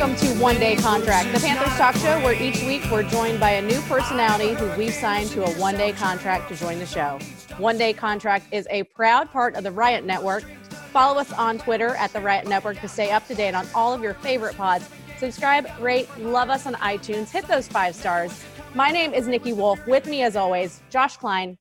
Welcome to One Day Contract, the Panthers talk show where each week we're joined by a new personality who we've signed to a one day contract to join the show. One Day Contract is a proud part of the Riot Network. Follow us on Twitter at the Riot Network to stay up to date on all of your favorite pods. Subscribe, rate, love us on iTunes, hit those five stars. My name is Nikki Wolf. With me, as always, Josh Klein,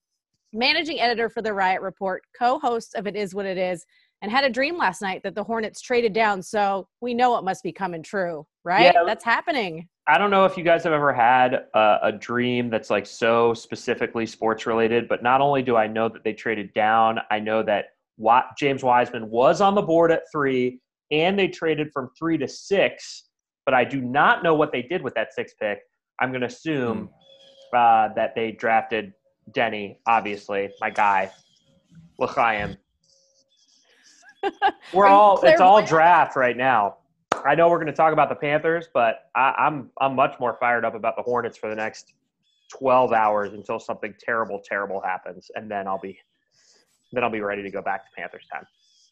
managing editor for the Riot Report, co host of It Is What It Is, and had a dream last night that the Hornets traded down. So we know it must be coming true, right? Yeah, That's happening. I don't know if you guys have ever had a, a dream that's like so specifically sports related, but not only do I know that they traded down, I know that James Wiseman was on the board at three and they traded from three to six, but I do not know what they did with that six pick. I'm going to assume hmm. uh, that they drafted Deni, obviously, my guy, L'Chaim. We're all it's all draft right now. I know we're going to talk about the Panthers, but I, I'm I'm much more fired up about the Hornets for the next 12 hours until something terrible, terrible happens, and then I'll be then I'll be ready to go back to Panthers time.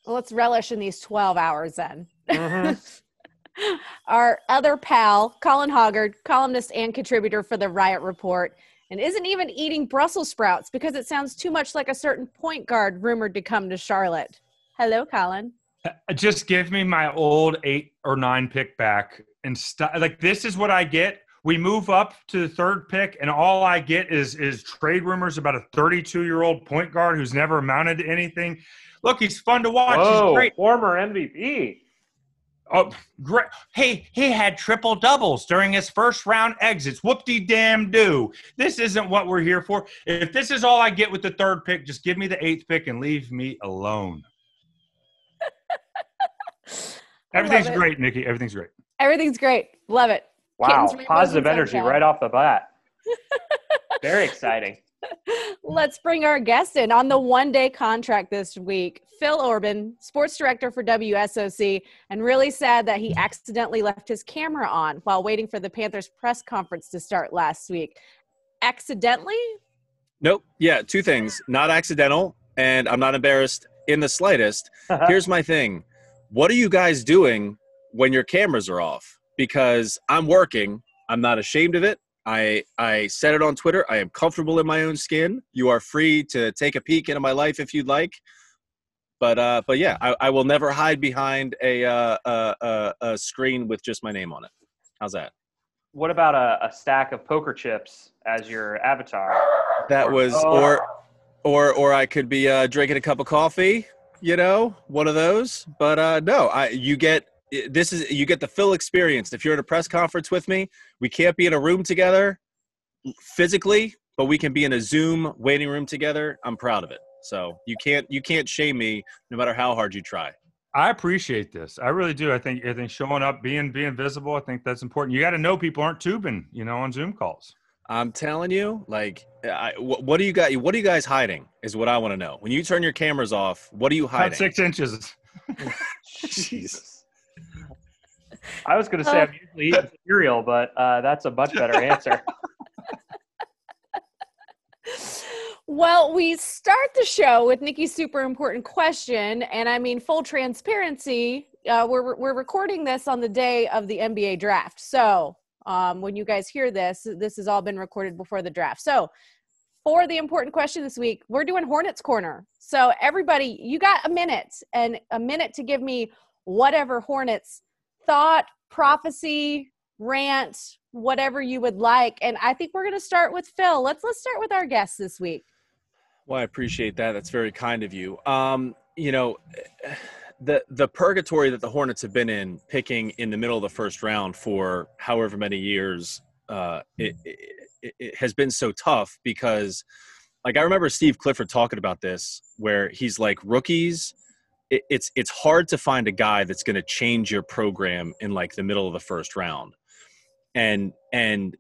Well, let's relish in these 12 hours then. Mm-hmm. Our other pal, Colin Hoggard, columnist and contributor for the Riot Report, and isn't even eating Brussels sprouts because it sounds too much like a certain point guard rumored to come to Charlotte. Hello, Colin. Uh, just give me my old eight or nine pick back and st- like this is what I get. We move up to the third pick, and all I get is is trade rumors about a 32 year old point guard who's never amounted to anything. Look, he's fun to watch. Whoa, he's great. Former MVP. Oh, great. Hey, he had triple doubles during his first round exits. Whoop de damn do. This isn't what we're here for. If this is all I get with the third pick, just give me the eighth pick and leave me alone. Everything's great, Nikki. Everything's great. Everything's great. Love it. Wow. Positive energy right off the bat. Very exciting. Let's bring our guest in on the one day contract this week. Phil Orban, sports director for WSOC, and really sad that he accidentally left his camera on while waiting for the Panthers press conference to start last week. Accidentally? Nope. Yeah, two things. Not accidental, and I'm not embarrassed in the slightest. Here's my thing what are you guys doing when your cameras are off? Because I'm working. I'm not ashamed of it. I I said it on Twitter. I am comfortable in my own skin. You are free to take a peek into my life if you'd like. But uh, but yeah, I, I will never hide behind a, uh, a, a screen with just my name on it. How's that? What about a, a stack of poker chips as your avatar? That was oh. or or or I could be uh, drinking a cup of coffee. You know, one of those. But uh, no, I you get this is you get the full experience. If you're at a press conference with me, we can't be in a room together physically, but we can be in a Zoom waiting room together. I'm proud of it. So you can't you can't shame me no matter how hard you try. I appreciate this. I really do. I think I think showing up, being being visible, I think that's important. You got to know people aren't tubing, you know, on Zoom calls. I'm telling you, like, I, what, what do you got? What are you guys hiding? Is what I want to know. When you turn your cameras off, what are you hiding? About six inches. Jesus. I was going to say I'm usually eating cereal, but uh, that's a much better answer. Well, we start the show with Nikki's super important question. And I mean, full transparency, uh, we're, we're recording this on the day of the NBA draft. So um, when you guys hear this, this has all been recorded before the draft. So for the important question this week, we're doing Hornets Corner. So everybody, you got a minute and a minute to give me whatever Hornets thought, prophecy, rant, whatever you would like. And I think we're going to start with Phil. Let's let's start with our guest this week. Well, I appreciate that. That's very kind of you. Um, you know, the the purgatory that the Hornets have been in, picking in the middle of the first round for however many years, uh, it, it, it has been so tough because, like, I remember Steve Clifford talking about this, where he's like, rookies it, it's it's hard to find a guy that's going to change your program in like the middle of the first round. And and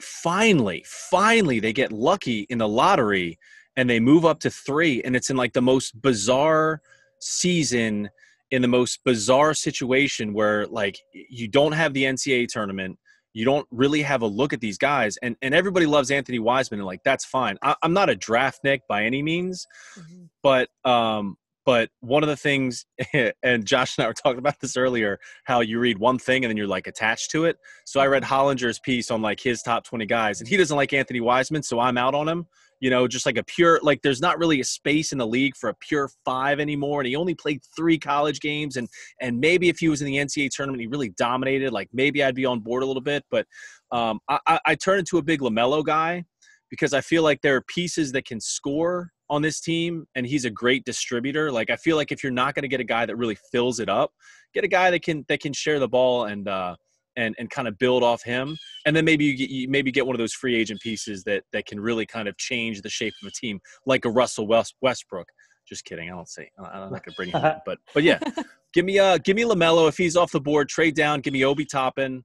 finally finally they get lucky in the lottery and they move up to 3 and it's in like the most bizarre season in the most bizarre situation where like you don't have the NCAA tournament you don't really have a look at these guys and and everybody loves Anthony Wiseman and like that's fine I, am not a draft nick by any means mm-hmm. but um But one of the things, and Josh and I were talking about this earlier, how you read one thing and then you're like attached to it. So I read Hollinger's piece on like his top 20 guys, and he doesn't like Anthony Wiseman, so I'm out on him. You know, just like a pure, like there's not really a space in the league for a pure five anymore. And he only played three college games. And and maybe if he was in the NCAA tournament, he really dominated. Like maybe I'd be on board a little bit. But um, I, I, I turn into a big LaMelo guy because I feel like there are pieces that can score on this team and he's a great distributor. Like I feel like if you're not going to get a guy that really fills it up, get a guy that can that can share the ball and uh and and kind of build off him. And then maybe you, get, you maybe get one of those free agent pieces that that can really kind of change the shape of a team like a Russell West, Westbrook. Just kidding. I don't say I'm not gonna bring him in, but but yeah, give me uh give me Lamelo if he's off the board. Trade down. Give me Obi Toppin.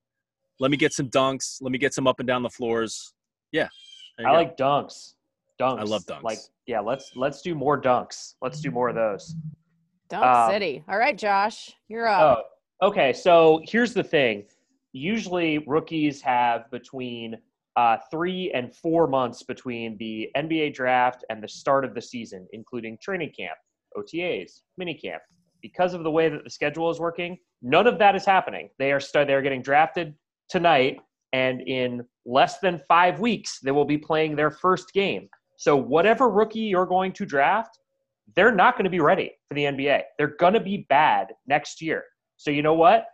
Let me get some dunks. Let me get some up and down the floors. Yeah, I go. like dunks. Dunks. I love dunks. Like yeah, let's let's do more dunks. Let's do more of those. Dunk um, City. All right, Josh, you're up. Oh, okay. So here's the thing. Usually, rookies have between uh, three and four months between the NBA draft and the start of the season, including training camp, OTAs, minicamp. Because of the way that the schedule is working, none of that is happening. They are st- they're getting drafted tonight, and in less than five weeks, they will be playing their first game. So, whatever rookie you're going to draft, they're not going to be ready for the NBA. They're going to be bad next year. So, you know what?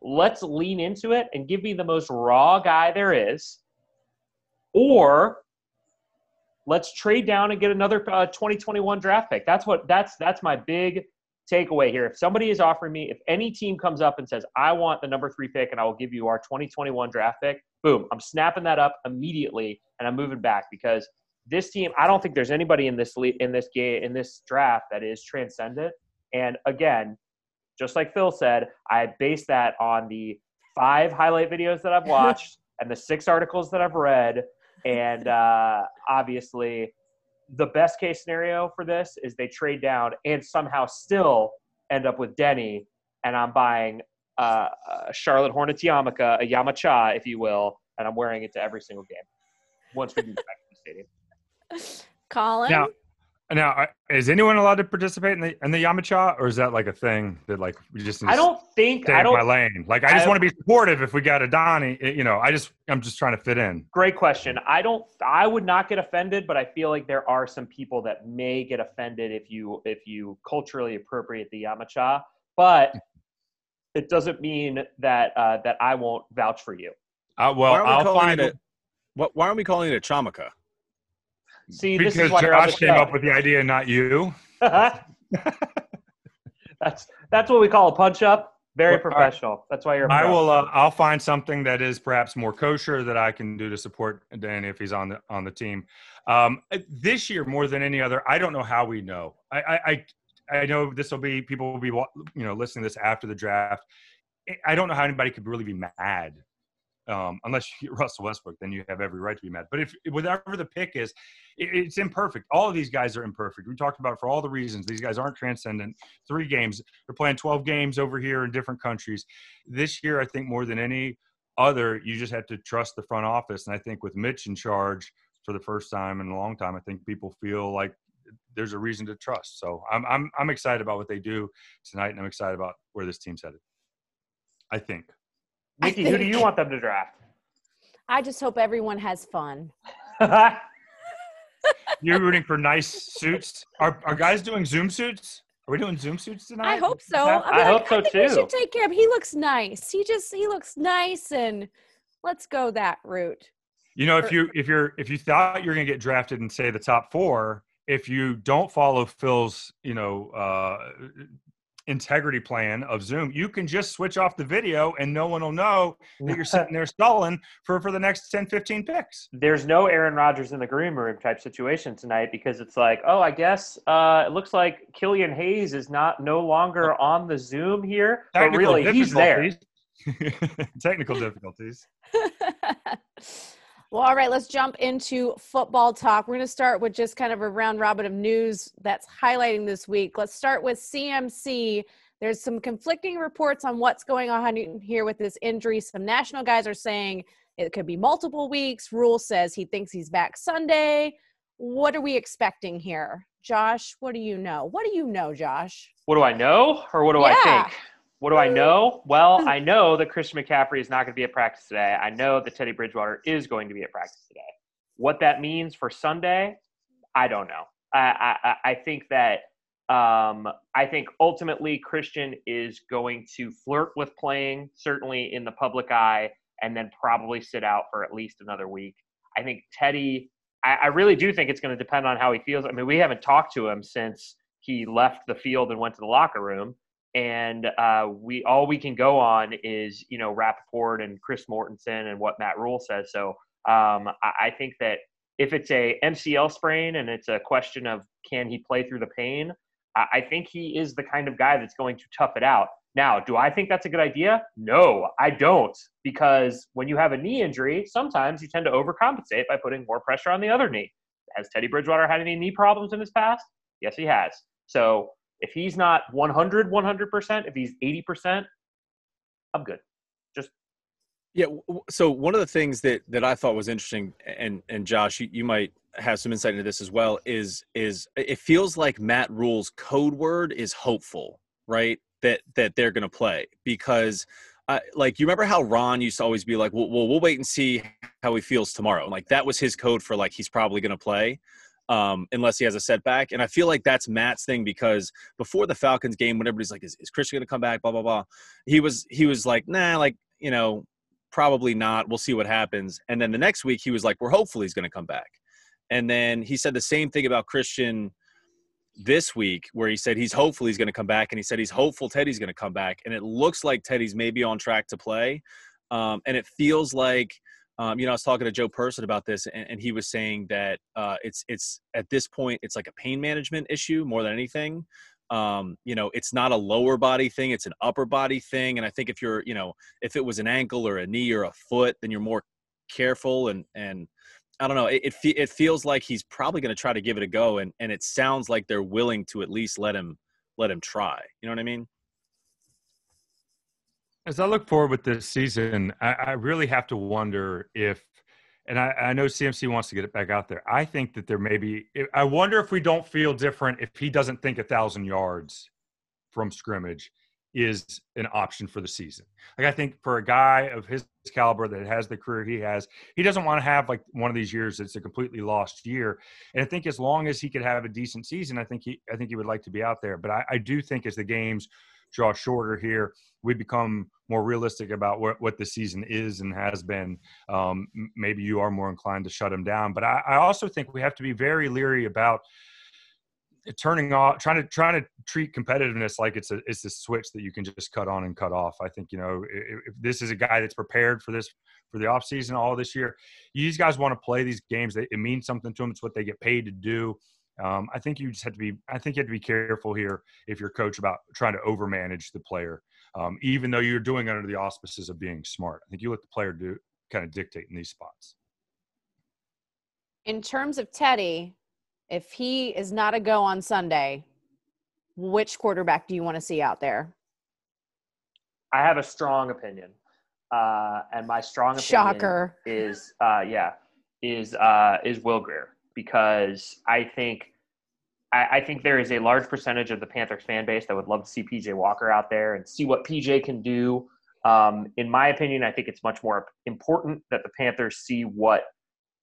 Let's lean into it and give me the most raw guy there is. Or let's trade down and get another uh, 2021 draft pick. That's what that's that's my big takeaway here. If somebody is offering me, if any team comes up and says, I want the number three pick and I will give you our 2021 draft pick, boom, I'm snapping that up immediately and I'm moving back because this team, I don't think there's anybody in this in this game in this draft that is transcendent. And again, just like Phil said, I base that on the five highlight videos that I've watched and the six articles that I've read, and uh, obviously, the best case scenario for this is they trade down and somehow still end up with Deni. and I'm buying uh, a Charlotte Hornets yarmulke, a Yamacha, if you will, and I'm wearing it to every single game once we get back to the stadium. Colin. Now, now, is anyone allowed to participate in the in the Yamacha, or is that like a thing that like we just? I don't think I don't my lane. Like I just I, want to be supportive. If we got a Donnie, eh, you know, I just I'm just trying to fit in. Great question. I don't. I would not get offended, but I feel like there are some people that may get offended if you if you culturally appropriate the Yamacha. But it doesn't mean that uh, that I won't vouch for you. Uh, well, I'll find it. what, why aren't we calling it a Chamaka? See, because this is why Josh came up with the idea, not you. that's that's what we call a punch up. Very well, professional. That's why you're. I will. Uh, I'll find something that is perhaps more kosher that I can do to support Danny if he's on the on the team. Um, this year, more than any other, I don't know how we know. I I I know this will be people will be you know listening to this after the draft. I don't know how anybody could really be mad um, unless you get Russell Westbrook, then you have every right to be mad. But if whatever the pick is, it, it's imperfect. All of these guys are imperfect. We talked about for all the reasons these guys aren't transcendent. Three games, they're playing 12 games over here in different countries. This year, I think more than any other, you just have to trust the front office. And I think with Mitch in charge for the first time in a long time, I think people feel like there's a reason to trust. So I'm I'm I'm excited about what they do tonight, and I'm excited about where this team's headed. I think. Nikki, who do you want them to draft? I just hope everyone has fun. You're rooting for nice suits. Are, are guys doing Zoom suits? Are we doing Zoom suits tonight? I hope so. I, I like, hope so I too. We should take care of. Him. He looks nice. He just he looks nice, and let's go that route. You know, if you if you're if you thought you're going to get drafted in say the top four, if you don't follow Phil's you know uh, integrity plan of Zoom, you can just switch off the video and no one will know that you're sitting there stalling for, for the next 10, 15 picks. There's no Aaron Rodgers in the green room type situation tonight because it's like, oh, I guess uh, it looks like Killian Hayes is not no longer on the Zoom here, but really he's there. Technical difficulties. Well, all right, let's jump into football talk. We're going to start with just kind of a round robin of news that's highlighting this week. Let's start with CMC. There's some conflicting reports on what's going on here with this injury. Some national guys are saying it could be multiple weeks. Rhule says he thinks he's back Sunday. What are we expecting here? Josh, what do you know? What do you know, Josh? What do I know, or what do I think? What do I know? Well, I know that Christian McCaffrey is not going to be at practice today. I know that Teddy Bridgewater is going to be at practice today. What that means for Sunday, I don't know. I I, I think that um, I think ultimately Christian is going to flirt with playing, certainly in the public eye, and then probably sit out for at least another week. I think Teddy. I, I really do think it's going to depend on how he feels. I mean, we haven't talked to him since he left the field and went to the locker room and uh, we all we can go on is you know Rapoport and Chris Mortensen and what Matt Rhule says. So um, I, I think that if it's a MCL sprain and it's a question of can he play through the pain, I, I think he is the kind of guy that's going to tough it out. Now, do I think that's a good idea? No, I don't. Because when you have a knee injury, sometimes you tend to overcompensate by putting more pressure on the other knee. Has Teddy Bridgewater had any knee problems in his past? Yes, he has. So if he's not 100, 100%, if he's 80%, I'm good. Just Yeah. So one of the things that that I thought was interesting, and and Josh, you, you might have some insight into this as well, is is it feels like Matt Rhule's code word is hopeful, right? That that they're going to play because. Uh, like you remember how Ron used to always be like, well, well, we'll wait and see how he feels tomorrow. Like that was his code for like he's probably going to play, um, unless he has a setback. And I feel like that's Matt's thing because before the Falcons game, when everybody's like, is, is Christian going to come back? Blah blah blah. He was he was like, nah, like you know, probably not. We'll see what happens. And then the next week, he was like, we're hopefully he's going to come back. And then he said the same thing about Christian this week, where he said he's hopeful he's going to come back, and he said he's hopeful Teddy's going to come back. And it looks like Teddy's maybe on track to play. Um, and it feels like. Um, you know, I was talking to Joe Person about this, and, and he was saying that uh, it's it's at this point it's like a pain management issue more than anything um, you know, it's not a lower body thing; it's an upper body thing. And I think if you're, you know, if it was an ankle or a knee or a foot, then you're more careful. And and I don't know, it it, fe- it feels like he's probably going to try to give it a go, and and it sounds like they're willing to at least let him let him try. You know what I mean? As I look forward with this season, I, I really have to wonder if, and I, I know CMC wants to get it back out there. I think that there may be. I wonder if we don't feel different if he doesn't think a thousand yards from scrimmage is an option for the season. Like I think for a guy of his caliber that has the career he has, he doesn't want to have like one of these years that's a completely lost year. And I think as long as he could have a decent season, I think he I think he would like to be out there. But I, I do think as the games draw shorter here, we become more realistic about what, what the season is and has been. Um, maybe you are more inclined to shut him down. But I, I also think we have to be very leery about turning off trying to trying to treat competitiveness like it's a it's a switch that you can just cut on and cut off i think you know if, if this is a guy that's prepared for this for the off season all this year these guys want to play these games they, it means something to them it's what they get paid to do um, i think you just have to be i think you have to be careful here if you're coach about trying to overmanage the player um, even though you're doing under the auspices of being smart i think you let the player do kind of dictate in these spots In terms of Teddy, if he is not a go on Sunday, which quarterback do you want to see out there? I have a strong opinion, uh, and my strong opinion Shocker. is uh, yeah is uh, is Will Grier because I think I, I think there is a large percentage of the Panthers fan base that would love to see PJ Walker out there and see what PJ can do. Um, in my opinion, I think it's much more important that the Panthers see what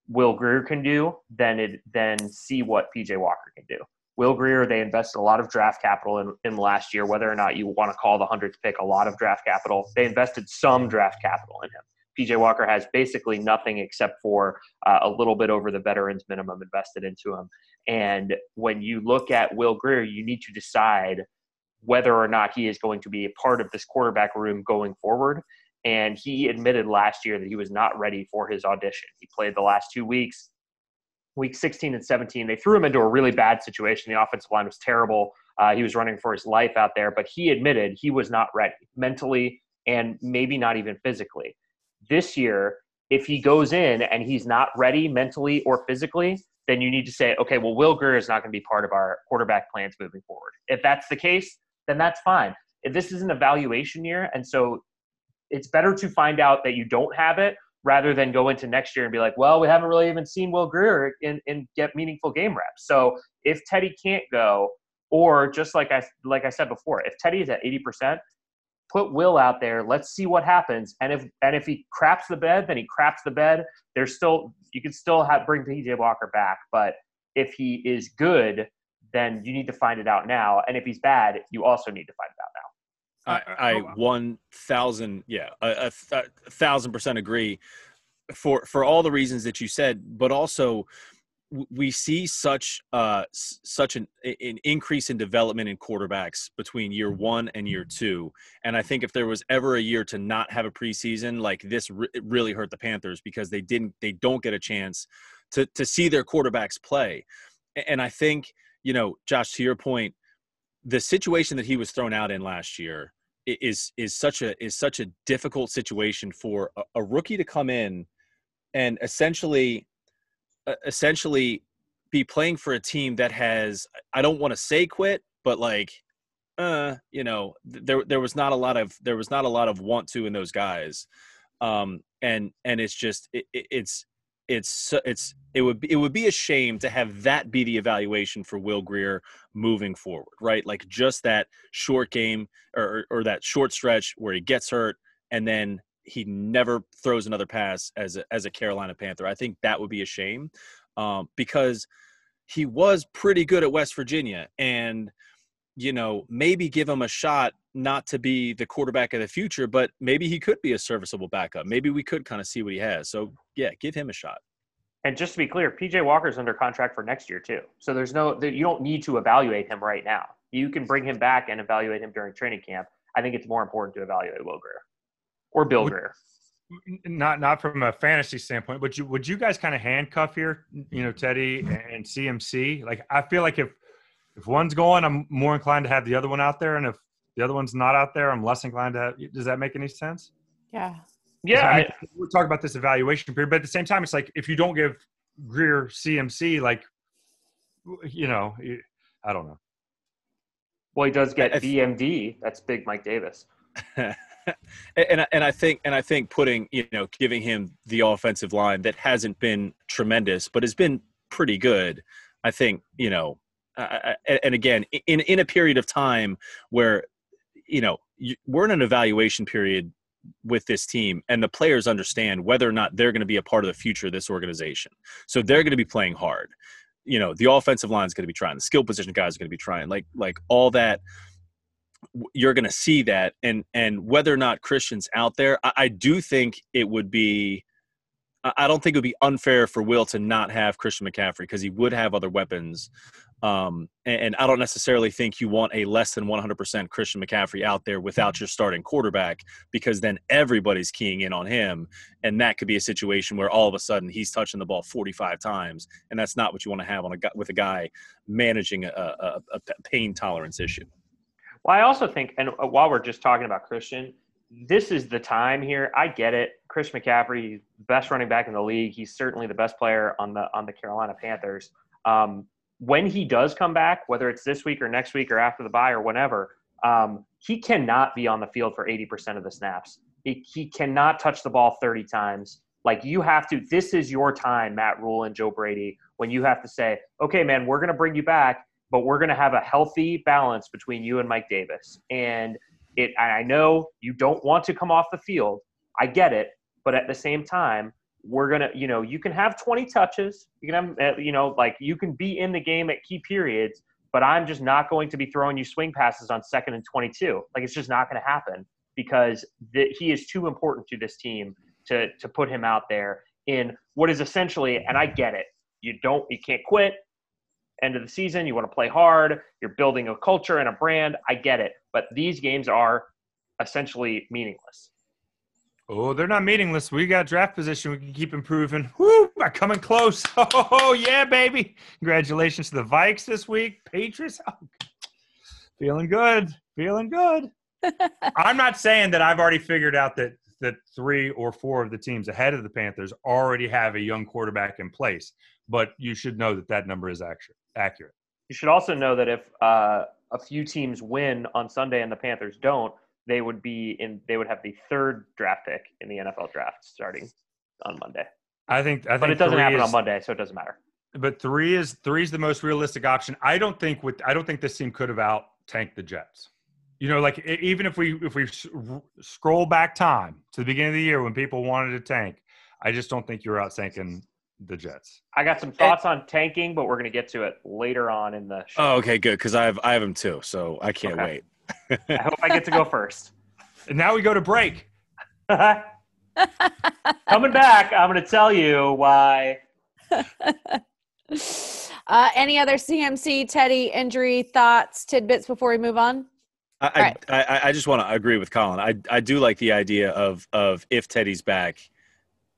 Will Grier can do than it than see what PJ Walker can do. Will Grier, they invested a lot of draft capital in, in last year, whether or not you want to call the hundredth pick a lot of draft capital. They invested some draft capital in him. PJ Walker has basically nothing except for uh, a little bit over the veterans minimum invested into him. And when you look at Will Grier, you need to decide whether or not he is going to be a part of this quarterback room going forward. And he admitted last year that he was not ready for his audition. He played the last two weeks, week 16 and 17. They threw him into a really bad situation. The offensive line was terrible. Uh, he was running for his life out there, but he admitted he was not ready mentally and maybe not even physically. This year, if he goes in and he's not ready mentally or physically, then you need to say, okay, well, Will Grier is not going to be part of our quarterback plans moving forward. If that's the case, then that's fine. If this is an evaluation year, and so it's better to find out that you don't have it rather than go into next year and be like, well, we haven't really even seen Will Grier in, in get meaningful game reps. So if Teddy can't go, or just like I like I said before, if Teddy is at 80%, put Will out there. Let's see what happens. And if and if he craps the bed, then he craps the bed. There's still you can still have bring PJ Walker back, but if he is good, then you need to find it out now. And if he's bad, you also need to find it out now. I, uh, I oh, one thousand, yeah, a, a, a, thousand percent agree for for all the reasons that you said, but also we see such uh such an an increase in development in quarterbacks between year mm-hmm. one and year two, and I think if there was ever a year to not have a preseason like this, re- really hurt the Panthers because they didn't they don't get a chance to to see their quarterbacks play, and I think you know, Josh, to your point, the situation that he was thrown out in last year is is such a is such a difficult situation for a, a rookie to come in and essentially essentially be playing for a team that has I don't want to say quit, but like uh, you know, there there was not a lot of there was not a lot of want to in those guys. Um and and it's just it, it's it's it's it would be it would be a shame to have that be the evaluation for Will Grier moving forward, right? Like just that short game or or that short stretch where he gets hurt and then he never throws another pass as a, as a Carolina Panther. I think that would be a shame um, because he was pretty good at West Virginia and you know maybe give him a shot not to be the quarterback of the future, but maybe he could be a serviceable backup. Maybe we could kind of see what he has. So yeah, give him a shot. And just to be clear, PJ Walker's under contract for next year too. So there's no you don't need to evaluate him right now. You can bring him back and evaluate him during training camp. I think it's more important to evaluate Will Grier or Bill Grier. Not not from a fantasy standpoint, but you would you guys kind of handcuff here, you know, Teddy and CMC? Like I feel like if if one's going, I'm more inclined to have the other one out there, and if the other one's not out there, I'm less inclined to have. Does that make any sense? Yeah. Yeah. I mean, we're talking about this evaluation period, but at the same time, it's like if you don't give Grier CMC, like, you know, I don't know. Well, he does get BMD. That's big, Mike Davis. and and I think and I think putting you know giving him the offensive line that hasn't been tremendous, but has been pretty good. I think you know, uh, and again, in in a period of time where you know we're in an evaluation period with this team and the players understand whether or not they're going to be a part of the future of this organization so they're going to be playing hard you know the offensive line is going to be trying the skill position guys are going to be trying like like all that you're going to see that and and whether or not christian's out there I, I do think it would be I don't think it would be unfair for Will to not have Christian McCaffrey because he would have other weapons um, and, and, I don't necessarily think you want a less than 100% Christian McCaffrey out there without your starting quarterback because then everybody's keying in on him. And that could be a situation where all of a sudden he's touching the ball 45 times. And that's not what you want to have on a, with a guy managing a, a, a pain tolerance issue. Well, I also think, and uh, while we're just talking about Christian, this is the time here. I get it. Chris McCaffrey, best running back in the league. He's certainly the best player on the on the Carolina Panthers. Um, when he does come back, whether it's this week or next week or after the bye or whenever, um, he cannot be on the field for 80% of the snaps. He, he cannot touch the ball 30 times. Like you have to, this is your time, Matt Rhule and Joe Brady, when you have to say, okay, man, we're going to bring you back, but we're going to have a healthy balance between you and Mike Davis. And it, I know you don't want to come off the field. I get it. But at the same time, we're gonna you know you can have 20 touches you can have uh, you know like you can be in the game at key periods but i'm just not going to be throwing you swing passes on second and 22 like it's just not going to happen because the, he is too important to this team to to put him out there in what is essentially and i get it you don't you can't quit end of the season you want to play hard you're building a culture and a brand i get it but these games are essentially meaningless Oh, they're not meaningless. We got draft position. We can keep improving. Woo! By coming close. Oh, yeah, baby. Congratulations to the Vikes this week. Patriots. Oh, feeling good. Feeling good. I'm not saying that I've already figured out that that three or four of the teams ahead of the Panthers already have a young quarterback in place, but you should know that that number is actually accurate. You should also know that if uh, a few teams win on Sunday and the Panthers don't, they would be in they would have the third draft pick in the NFL draft starting on Monday. I think. I think But it doesn't happen is, on Monday, so it doesn't matter. But three is three is the most realistic option. I don't think with I don't think this team could have out tanked the Jets. You know, like even if we if we scroll back time to the beginning of the year when people wanted to tank, I just don't think you're out tanking the Jets. I got some thoughts on tanking, but we're going to get to it later on in the show. Oh, okay, good because I have I have them too, so I can't Okay. wait. I hope I get to go first. And now we go to break. Coming back, I'm going to tell you why. Uh, any other CMC Teddy injury thoughts, tidbits before we move on? I, Right. I, I, I just want to agree with Colin. I, I do like the idea of of if Teddy's back,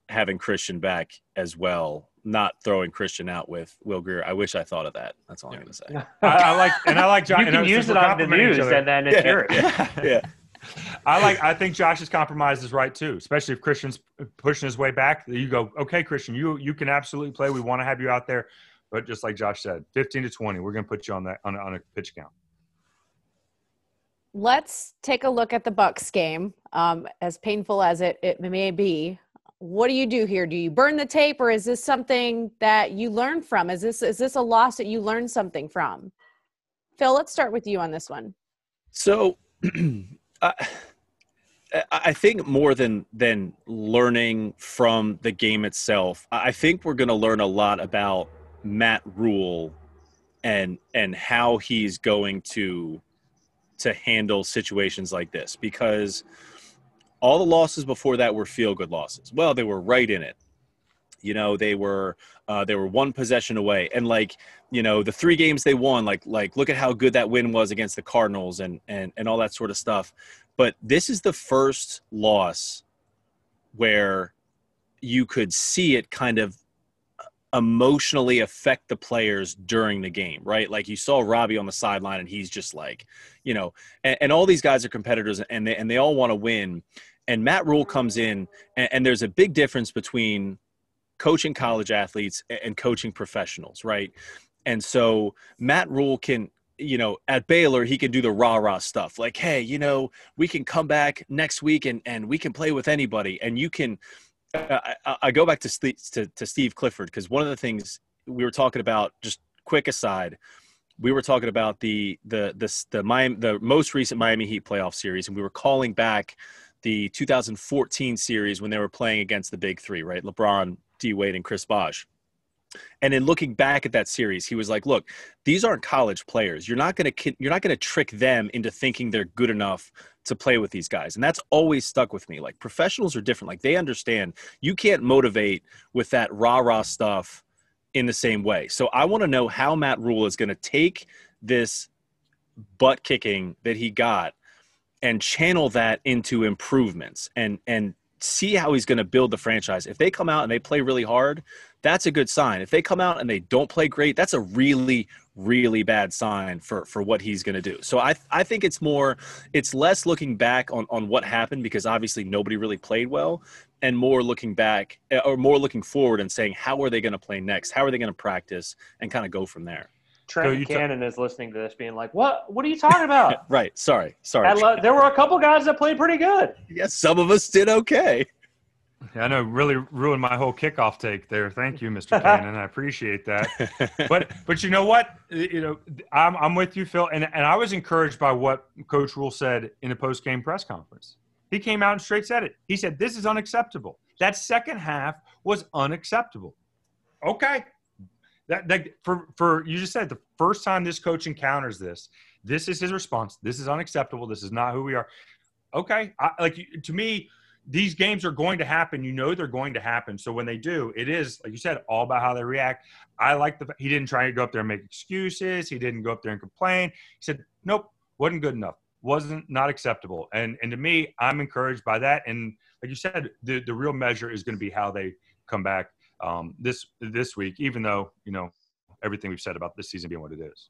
having Christian back as well, not throwing Christian out with Will Grier. I wish I thought of that. That's all I'm going to say. I, I like and I like Josh. You and can use it on the news, and then it's Yeah. yours. Yeah. I like. I think Josh's compromise is right too, especially if Christian's pushing his way back. You go, okay, Christian, you you can absolutely play. We want to have you out there, but just like Josh said, fifteen to twenty, we're going to put you on that on on a pitch count. Let's take a look at the Bucks game. Um, as painful as it, it may be, what do you do here? Do you burn the tape, or is this something that you learn from? Is this is this a loss that you learned something from? Phil, let's start with you on this one. So, I, I think more than than learning from the game itself, I think we're going to learn a lot about Matt Rhule and and how he's going to to handle situations like this because all the losses before that were feel good losses. Well, they were right in it. You know, they were uh, they were one possession away, and like you know the three games they won, like like look at how good that win was against the Cardinals and and and all that sort of stuff. But this is the first loss where you could see it kind of emotionally affect the players during the game, right? Like you saw Robbie on the sideline and he's just like, you know, and, and all these guys are competitors and they and they all want to win. And Matt Rhule comes in and, and there's a big difference between coaching college athletes and, coaching professionals, right? And so Matt Rhule can you know, at Baylor, he can do the rah rah stuff like, hey, you know, we can come back next week and, and we can play with anybody. And you can, I, I go back to, Steve, to, to Steve Clifford because one of the things we were talking about, just quick aside, we were talking about the the the the Miami, the most recent Miami Heat playoff series, and we were calling back the 2014 series when they were playing against the Big Three, right? LeBron, D Wade, and Chris Bosh. And in looking back at that series, he was like, "Look, these aren't college players. You're not going to you're not going to trick them into thinking they're good enough to play with these guys." And that's always stuck with me. Like professionals are different. Like they understand you can't motivate with that rah rah stuff in the same way. So I want to know how Matt Rhule is going to take this butt kicking that he got and channel that into improvements and and see how he's going to build the franchise. If they come out and they play really hard, that's a good sign. If they come out and they don't play great, that's a really really bad sign for for what he's going to do. So I I think it's more it's less looking back on on what happened because obviously nobody really played well and more looking back eh, or more looking forward and saying how are they going to play next? How are they going to practice and kind of go from there. Trent you ta- Cannon is listening to this, being like, "What? What are you talking about?" Right. Sorry. Sorry. Lo- there were a couple guys that played pretty good. yes, some of us did okay. Yeah, I know, really ruined my whole kickoff take there. Thank you, Mr. Cannon. I appreciate that. but but you know what? You know, I'm I'm with you, Phil, and and I was encouraged by what Coach Rhule said in the post game press conference. He came out and straight said it. He said this is unacceptable. That second half was unacceptable. Okay, that that for for you just said the first time this coach encounters this, this is his response. This is unacceptable. This is not who we are. Okay, I, like to me, these games are going to happen. You know they're going to happen. So when they do, it is like you said, all about how they react. I like the he didn't try to go up there and make excuses. He didn't go up there and complain. He said, "Nope, wasn't good enough. Wasn't not acceptable." And and to me, I'm encouraged by that. And like you said, the the real measure is going to be how they come back um, this this week. Even though you know everything we've said about this season being what it is.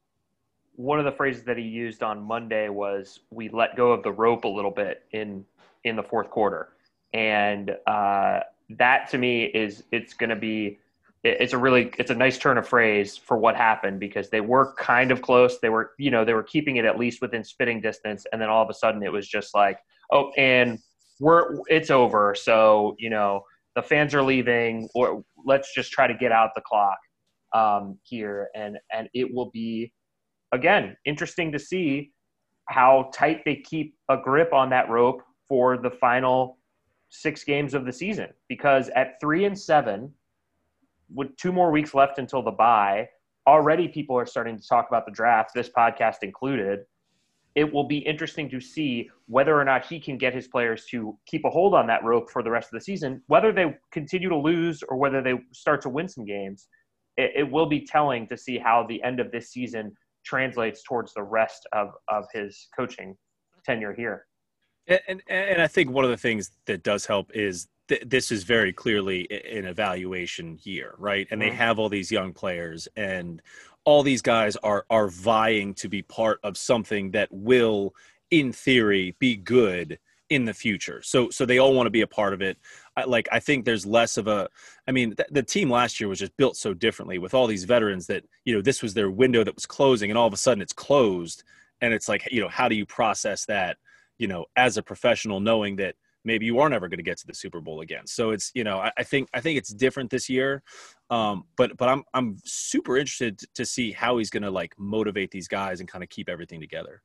One of the phrases that he used on Monday was, "We let go of the rope a little bit in in the fourth quarter," and uh, that to me is it's going to be it's a really it's a nice turn of phrase for what happened because they were kind of close they were you know they were keeping it at least within spitting distance and then all of a sudden it was just like oh and we're it's over so you know the fans are leaving, or let's just try to get out the clock um, here, and and it will be again interesting to see how tight they keep a grip on that rope for the final six games of the season. Because at three and seven, with two more weeks left until the bye, already people are starting to talk about the draft, this podcast included. It will be interesting to see whether or not he can get his players to keep a hold on that rope for the rest of the season, whether they continue to lose or whether they start to win some games. It, it will be telling to see how the end of this season translates towards the rest of, of his coaching tenure here. And, and, and I think one of the things that does help is th- this is very clearly an evaluation year, right? And they mm-hmm. have all these young players, and all these guys are are vying to be part of something that will, in theory, be good in the future. So so they all want to be a part of it. I, like I think there's less of a. I mean, th- the team last year was just built so differently with all these veterans that you know this was their window that was closing, and all of a sudden it's closed, and it's like you know how do you process that? You know, as a professional, knowing that maybe you are never going to get to the Super Bowl again. So it's you know I, I think I think it's different this year, um, but but I'm I'm super interested to see how he's going to like motivate these guys and kind of keep everything together.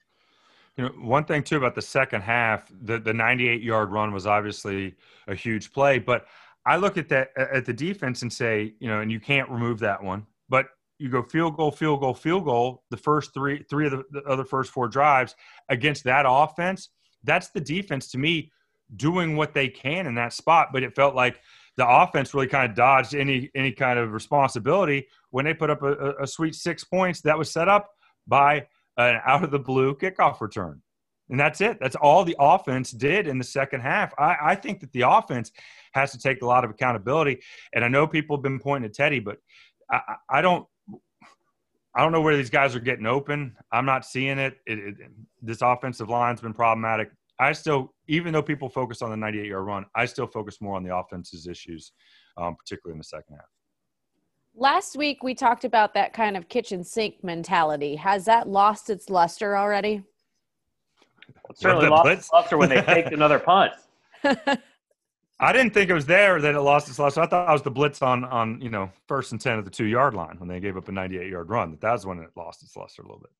You know, one thing too about the second half, the the 98 yard run was obviously a huge play, but I look at that at the defense and say, you know, and you can't remove that one, but you go field goal, field goal, field goal. The first three three of the, the other first four drives against that offense, that's the defense to me doing what they can in that spot. But it felt like the offense really kind of dodged any any kind of responsibility when they put up a, a sweet six points that was set up by an out of the blue kickoff return. And that's it. That's all the offense did in the second half. I, I, think that the offense has to take a lot of accountability. And I know people have been pointing at Teddy, but I, I don't I don't know where these guys are getting open. I'm not seeing it. It, it. This offensive line's been problematic. I still, even though people focus on the 98 yard run, I still focus more on the offense's issues, um, particularly in the second half. Last week we talked about that kind of kitchen sink mentality. Has that lost its luster already? Well, certainly lost its luster when they faked another punt. I didn't think it was there that it lost its luster. I thought it was the blitz on on you know first and ten at the two yard line when they gave up a 98 yard run. That that was when it lost its luster a little bit.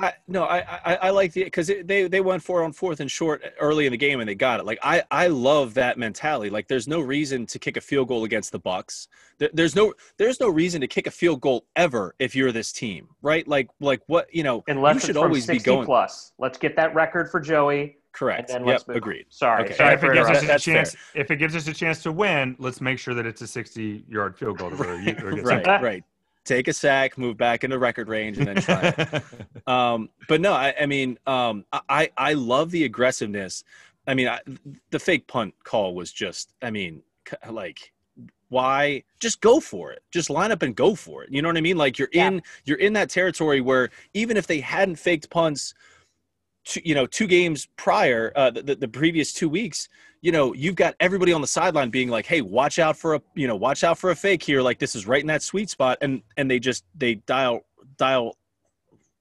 I, no, I, I, I like the because they they went for on fourth and short early in the game and they got it. Like I I love that mentality. Like there's no reason to kick a field goal against the Bucks. There, there's no there's no reason to kick a field goal ever if you're this team, right? Like like what you know. Unless you should always be going plus. Let's get that record for Joey. Correct. And then yep. Agreed. Sorry. Okay. Sorry if it gives us a chance, fair. if it gives us a chance to win, let's make sure that it's a 60 yard field goal. right. right. right take a sack, move back into record range, and then try it. um, but no, I, I mean, um, I I love the aggressiveness. I mean, I, the fake punt call was just, I mean, like why? Just go for it. Just line up and go for it. You know what i mean? Like you're in you're in that territory where even if they hadn't faked punts two, you know two games prior uh, the, the previous two weeks you know you've got everybody on the sideline being like hey watch out for a you know watch out for a fake here. Like this is right in that sweet spot. And and they just they dial dial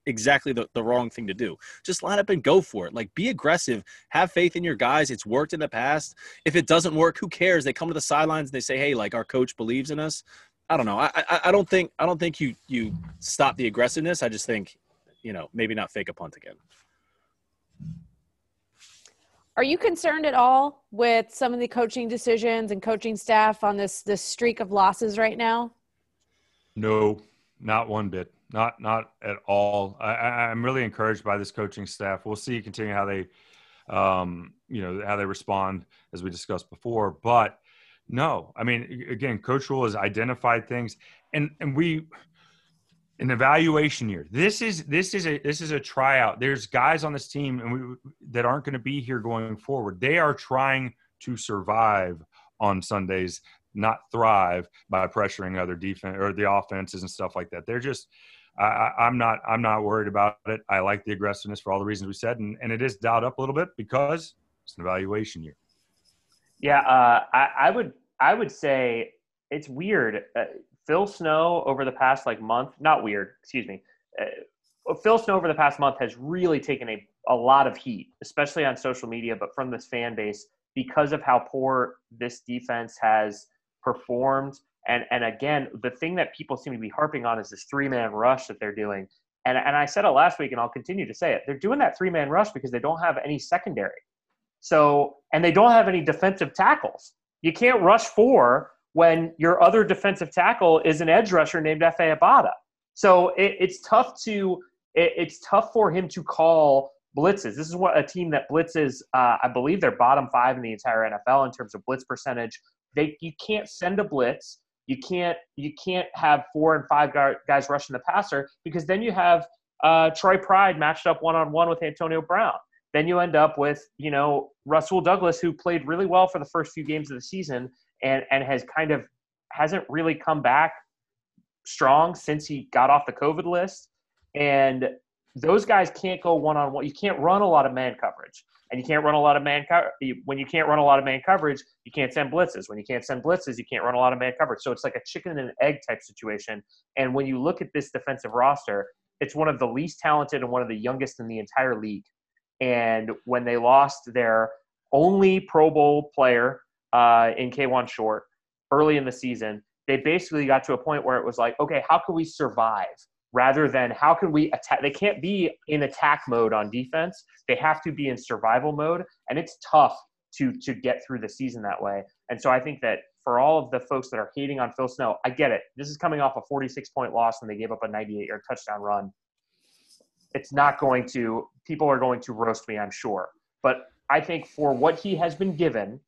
exactly the, the wrong thing to do. Just line up and go for it. Like be aggressive. Have faith in your guys. It's worked in the past. If it doesn't work who cares? They come to the sidelines and they say hey like our coach believes in us. I don't know. I i, I don't think i don't think you you stop the aggressiveness. I just think you know maybe not fake a punt again are you concerned at all with some of the coaching decisions and coaching staff on this this streak of losses right now? No, not one bit. Not not at all. I, am really encouraged by this coaching staff. We'll see continue how they, um, you know, how they respond as we discussed before. But no, I mean, again, Coach Rhule has identified things, and and we an evaluation year. This is this is a this is a tryout. There's guys on this team and we that aren't going to be here going forward. They are trying to survive on Sundays, not thrive by pressuring other defense or the offenses and stuff like that. They're just I, am not I'm not worried about it. I like the aggressiveness for all the reasons we said, and, and it is dialed up a little bit because it's an evaluation year. Yeah, uh, I, I would I would say it's weird. Uh, Phil Snow over the past like month, not weird, excuse me. Uh, Phil Snow over the past month has really taken a, a lot of heat, especially on social media, but from this fan base because of how poor this defense has performed. And and again, the thing that people seem to be harping on is this three man rush that they're doing. And and I said it last week, and I'll continue to say it. They're doing that three man rush because they don't have any secondary. So and they don't have any defensive tackles. You can't rush four when your other defensive tackle is an edge rusher named Efe Obada. So it, it's tough to it, it's tough for him to call blitzes. This is what a team that blitzes. Uh, I believe they're bottom five in the entire NFL in terms of blitz percentage. They you can't send a blitz. You can't you can't have four and five guys rushing the passer because then you have uh, Troy Pride matched up one on one with Antonio Brown. Then you end up with you know Rasul Douglas who played really well for the first few games of the season and and has kind of hasn't really come back strong since he got off the COVID list. And those guys can't go one on one. You can't run a lot of man coverage, and you can't run a lot of man coverage. When you can't run a lot of man coverage, you can't send blitzes. When you can't send blitzes, you can't run a lot of man coverage. So it's like a chicken and an egg type situation. And when you look at this defensive roster, it's one of the least talented and one of the youngest in the entire league. And when they lost their only Pro Bowl player uh, in Kawann Short early in the season, they basically got to a point where it was like, okay, how can we survive? rather than how can we attack? They can't be in attack mode on defense. They have to be in survival mode and it's tough to to get through the season that way. And so i think that for all of the folks that are hating on phil snow i get it. This is coming off a 46 point loss when they gave up a 98 yard touchdown run. It's not going to people are going to roast me i'm sure. But i think for what he has been given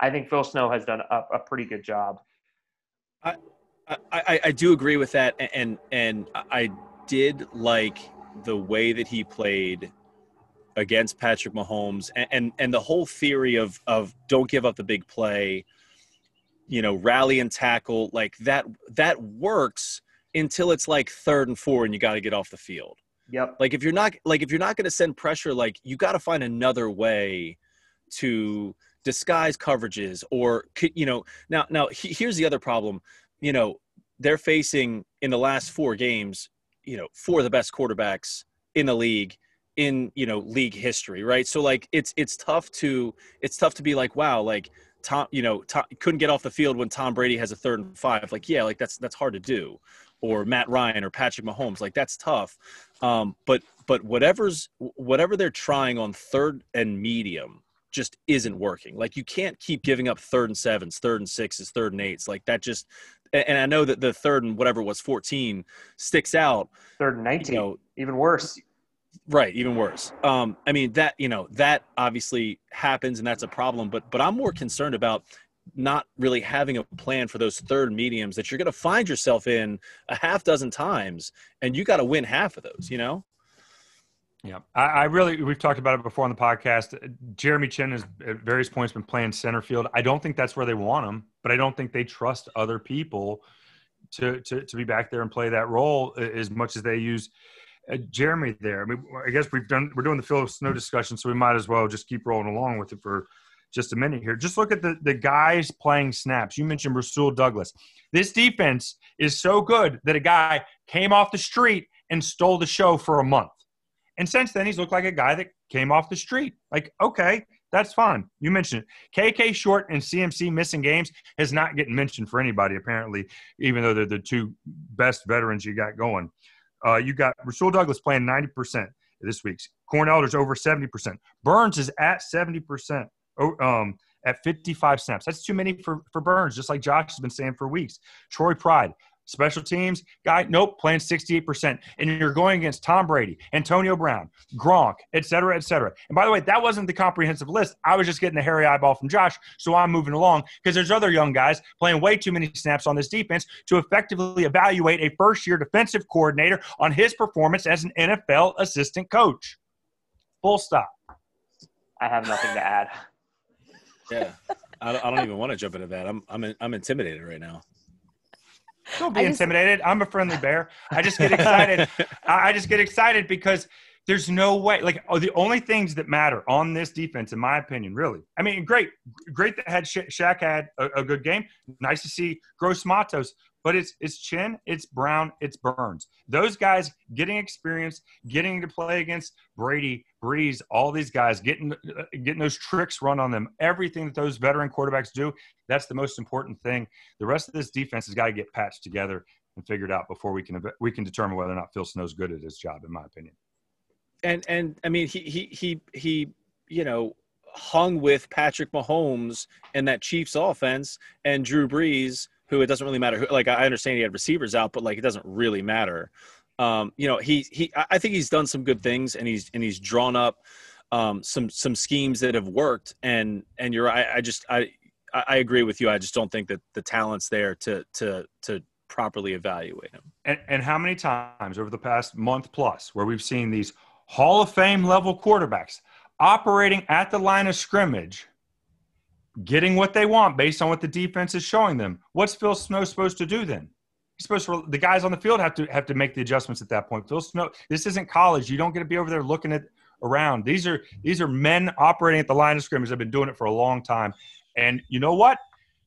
i think phil snow has done a, a pretty good job I, I, I do agree with that, and and I did like the way that he played against Patrick Mahomes, and and, and the whole theory of of don't give up the big play, you know, rally and tackle like that that works until it's like third and four, and you got to get off the field. Yep. Like if you're not like if you're not going to send pressure, like you got to find another way to disguise coverages or you know now now here's the other problem you know, they're facing in the last four games, you know, four of the best quarterbacks in the league in, you know, league history, right? So like it's it's tough to it's tough to be like, wow, like Tom, you know, Tom, couldn't get off the field when Tom Brady has a third and five. Like, yeah, like that's that's hard to do. Or Matt Ryan or Patrick Mahomes, like that's tough. Um, but but whatever's whatever they're trying on third and medium just isn't working. Like you can't keep giving up third and sevens, third and sixes, third and eights. Like that just and I know that the third and whatever was 14 sticks out. Third and 19, you know, even worse. Right, even worse. Um, I mean that you know that obviously happens and that's a problem. But but I'm more concerned about not really having a plan for those third mediums that you're going to find yourself in a half dozen times, and you got to win half of those. You know. Yeah, I, I, really we've talked about it before on the podcast. Jeremy Chinn has at various points been playing center field. I don't think that's where they want him, but I don't think they trust other people to to, to be back there and play that role as much as they use uh, Jeremy there. I mean, I guess we've done we're doing the Phil Snow discussion, so we might as well just keep rolling along with it for just a minute here. Just look at the the guys playing snaps. You mentioned Rasul Douglas. This defense is so good that a guy came off the street and stole the show for a month. And since then, he's looked like a guy that came off the street. Like, okay, that's fine. You mentioned it. KK Short and CMC missing games has not getting mentioned for anybody, apparently, even though they're the two best veterans you got going. Uh, you got Rasul Douglas playing 90% this week. Corn Elder's over 70%. Burns is at 70%, um, at 55 snaps. That's too many for, for Burns, just like Josh has been saying for weeks. Troy Pride, Special teams guy, nope, playing 68%. And you're going against Tom Brady, Antonio Brown, Gronk, et cetera, et cetera. And by the way, that wasn't the comprehensive list. I was just getting a hairy eyeball from Josh, so I'm moving along because there's other young guys playing way too many snaps on this defense to effectively evaluate a first year defensive coordinator on his performance as an NFL assistant coach. Full stop. I have nothing to add. Yeah. I don't even want to jump into that. I'm I'm I'm intimidated right now. Don't be I intimidated. Just... I'm a friendly bear. I just get excited. I just get excited because There's no way. Like oh, the only things that matter on this defense, in my opinion, really. I mean, great, great that had Sha- Shaq had a, a good game. Nice to see Gross Matos but it's it's Chinn, it's Brown, it's Burns. Those guys getting experience, getting to play against Brady, Brees, all these guys getting uh, getting those tricks run on them. Everything that those veteran quarterbacks do, that's the most important thing. The rest of this defense has got to get patched together and figured out before we can we can determine whether or not Phil Snow's good at his job, in my opinion. And and I mean he he he he you know hung with Patrick Mahomes and that Chiefs offense and Drew Brees who it doesn't really matter. Who, like I understand he had receivers out, but like it doesn't really matter. Um, you know, he he I think he's done some good things, and he's and he's drawn up um, some some schemes that have worked. And and you're I, I just I I agree with you. I just don't think that the talent's there to to to properly evaluate him. And, and how many times over the past month plus where we've seen these Hall of Fame level quarterbacks operating at the line of scrimmage getting what they want based on what the defense is showing them. What's Phil Snow supposed to do then? He's supposed to the guys on the field have to have to make the adjustments at that point. Phil Snow, this isn't college. You don't get to be over there looking at around. These are these are men operating at the line of scrimmage. They've been doing it for a long time. And you know what?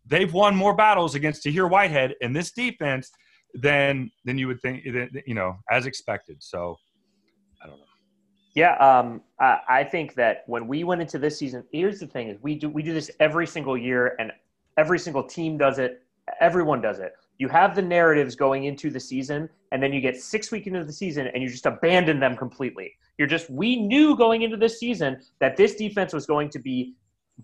They've won more battles against Tahir Whitehead in this defense than than you would think you know, as expected. So I don't know. Yeah, um, I, I think that when we went into this season, here's the thing: is we do we do this every single year, and every single team does it. Everyone does it. You have the narratives going into the season, and then you get six weeks into the season, and you just abandon them completely. You're just we knew going into this season that this defense was going to be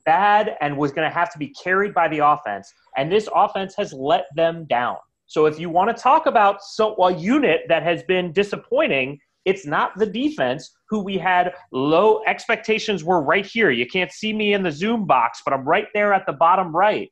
bad and was going to have to be carried by the offense, and this offense has let them down. So if you want to talk about so a unit that has been disappointing, it's not the defense who we had low expectations were right here. You can't see me in the Zoom box, but I'm right there at the bottom right.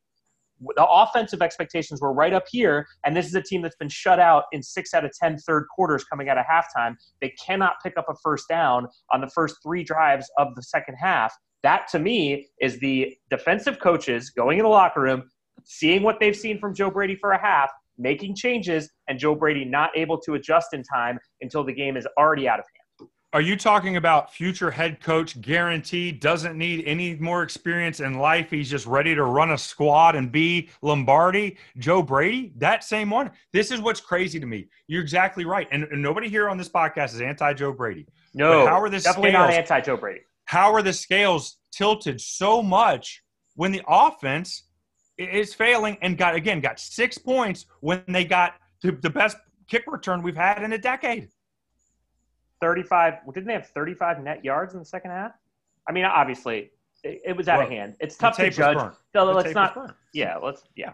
The offensive expectations were right up here, and this is a team that's been shut out in six out of ten third quarters coming out of halftime. They cannot pick up a first down on the first three drives of the second half. That to me is the defensive coaches going in the locker room, seeing what they've seen from Joe Brady for a half, making changes and Joe Brady not able to adjust in time until the game is already out of hand. Are you talking about future head coach guaranteed doesn't need any more experience in life? He's just ready to run a squad and be Lombardi, Joe Brady, that same one. This is what's crazy to me. You're exactly right. And, and nobody here on this podcast is anti Joe Brady. No, but how are the definitely scales, not anti Joe Brady. How are the scales tilted so much when the offense is failing and got again got six points when they got the, the best kick return we've had in a decade. 35 well, didn't they have 35 net yards in the second half? I mean obviously it, it was out well, of hand. It's tough to judge. so let's not yeah let's yeah.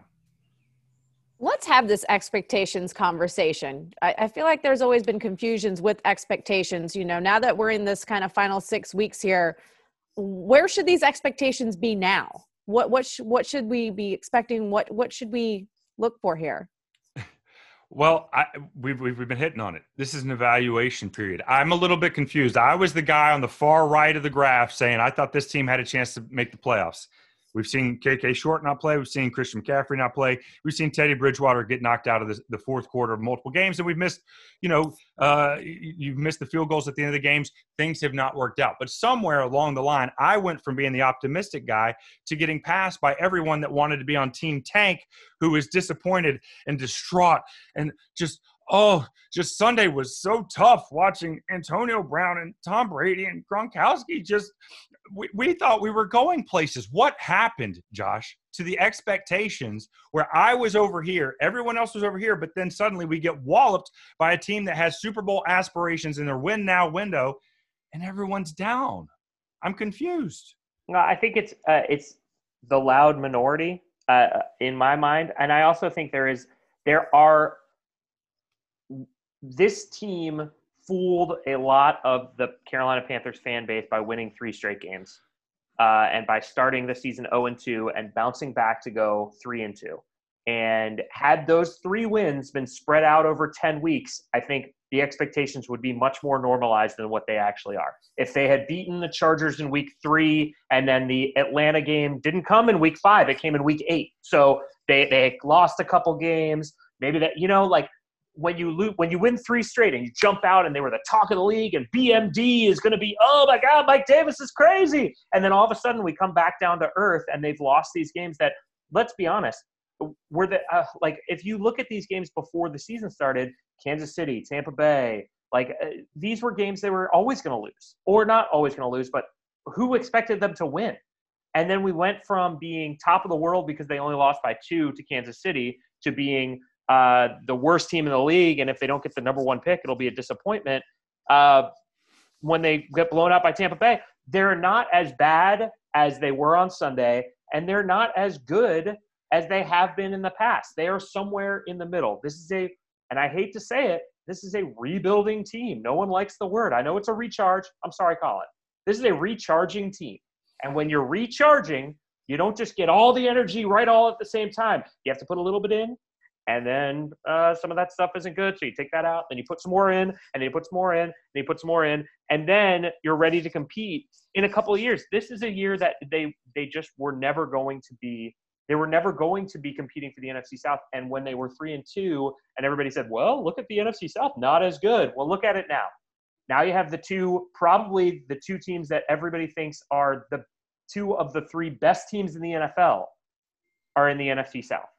Let's have this expectations conversation. I, I, feel like there's always been confusions with expectations you know now that we're in this kind of final six weeks here where should these expectations be now what what sh- what should we be expecting? What what should we look for here? Well, I, we've, we've been hitting on it. This is an evaluation period. I'm a little bit confused. I was the guy on the far right of the graph saying I thought this team had a chance to make the playoffs. We've seen KK Short not play. We've seen Christian McCaffrey not play. We've seen Teddy Bridgewater get knocked out of the, the fourth quarter of multiple games, and we've missed, you know, uh, you've missed the field goals at the end of the games. Things have not worked out. But somewhere along the line, I went from being the optimistic guy to getting passed by everyone that wanted to be on Team Tank, who was disappointed and distraught and just oh, just Sunday was so tough watching Antonio Brown and Tom Brady and Gronkowski. Just we, we thought we were going places. What happened, Josh, to the expectations where I was over here, everyone else was over here, but then suddenly we get walloped by a team that has Super Bowl aspirations in their win now window, and everyone's down. I'm confused. No, I think it's uh, it's the loud minority uh, in my mind, and I also think there is there are this team fooled a lot of the Carolina Panthers fan base by winning three straight games uh, and by starting the season 0 and 2 and bouncing back to go 3 and 2. And had those three wins been spread out over 10 weeks, I think the expectations would be much more normalized than what they actually are. If they had beaten the Chargers in week three and then the Atlanta game didn't come in week five, it came in week eight. So they, they lost a couple games. Maybe that, you know, like when you lo- when you win three straight and you jump out and they were the talk of the league and BMD is going to be oh my god Mike Davis is crazy. And then all of a sudden we come back down to earth and they've lost these games that let's be honest were the uh, like if you look at these games before the season started Kansas City Tampa Bay like uh, these were games they were always going to lose or not always going to lose but who expected them to win? And then we went from being top of the world because they only lost by two to Kansas City to being uh, the worst team in the league, and if they don't get the number one pick, it'll be a disappointment. Uh, when they get blown out by Tampa Bay, they're not as bad as they were on Sunday, and they're not as good as they have been in the past. They are somewhere in the middle. This is a, and I hate to say it, this is a rebuilding team. No one likes the word. I know it's a recharge. I'm sorry, Colin. This is a recharging team. And when you're recharging, you don't just get all the energy right all at the same time. You have to put a little bit in, and then uh, some of that stuff isn't good. So you take that out, then you put some more in, and then you put some more in, and you put some more in, and then you're ready to compete in a couple of years. This is a year that they they just were never going to be. They were never going to be competing for the NFC South. And when they were three and two, and everybody said, "Well, look at the NFC South, not as good." Well, look at it now. Now you have the two, probably the two teams that everybody thinks are the two of the three best teams in the NFL are in the NFC South.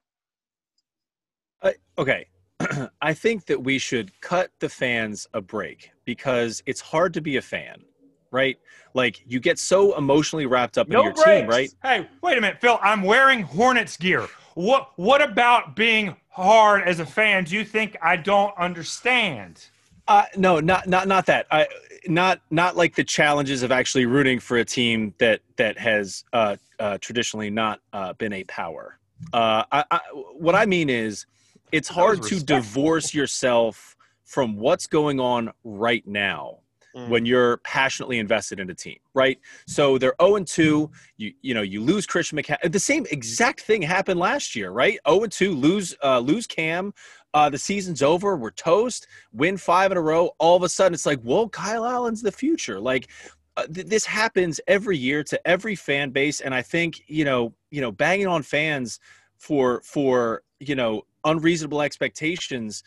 Uh, okay. I think that we should cut the fans a break because it's hard to be a fan, right? Like you get so emotionally wrapped up in No your breaks. team, right? Hey, wait a minute, Phil. I'm wearing Hornets gear. What what about being hard as a fan? Do you think I don't understand? Uh, no, not not not that. I not not like the challenges of actually rooting for a team that that has uh, uh, traditionally not uh, been a power. Uh, I, I, what I mean is, it's hard to divorce yourself from what's going on right now Mm. when you're passionately invested in a team, right? So they're 0 and 2. You you know you lose Christian McCaffrey. The same exact thing happened last year, right? 0 and 2, lose uh, lose Cam. Uh, the season's over. We're toast. Win five in a row. All of a sudden, it's like, whoa, Kyle Allen's the future. Like uh, th- this happens every year to every fan base, and I think you know you know banging on fans for for you know unreasonable expectations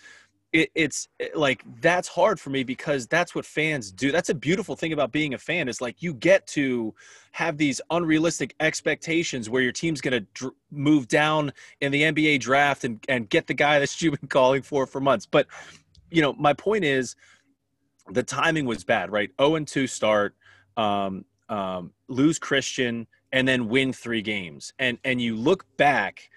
it, it's it- like that's hard for me because that's what fans do. That's a beautiful thing about being a fan is like you get to have these unrealistic expectations where your team's going to dr- move down in the nba draft and, and get the guy that you've been calling for for months. But you know my point is the timing was bad right? 0 and 2 start um, um, lose christian and then win three games. And and you look back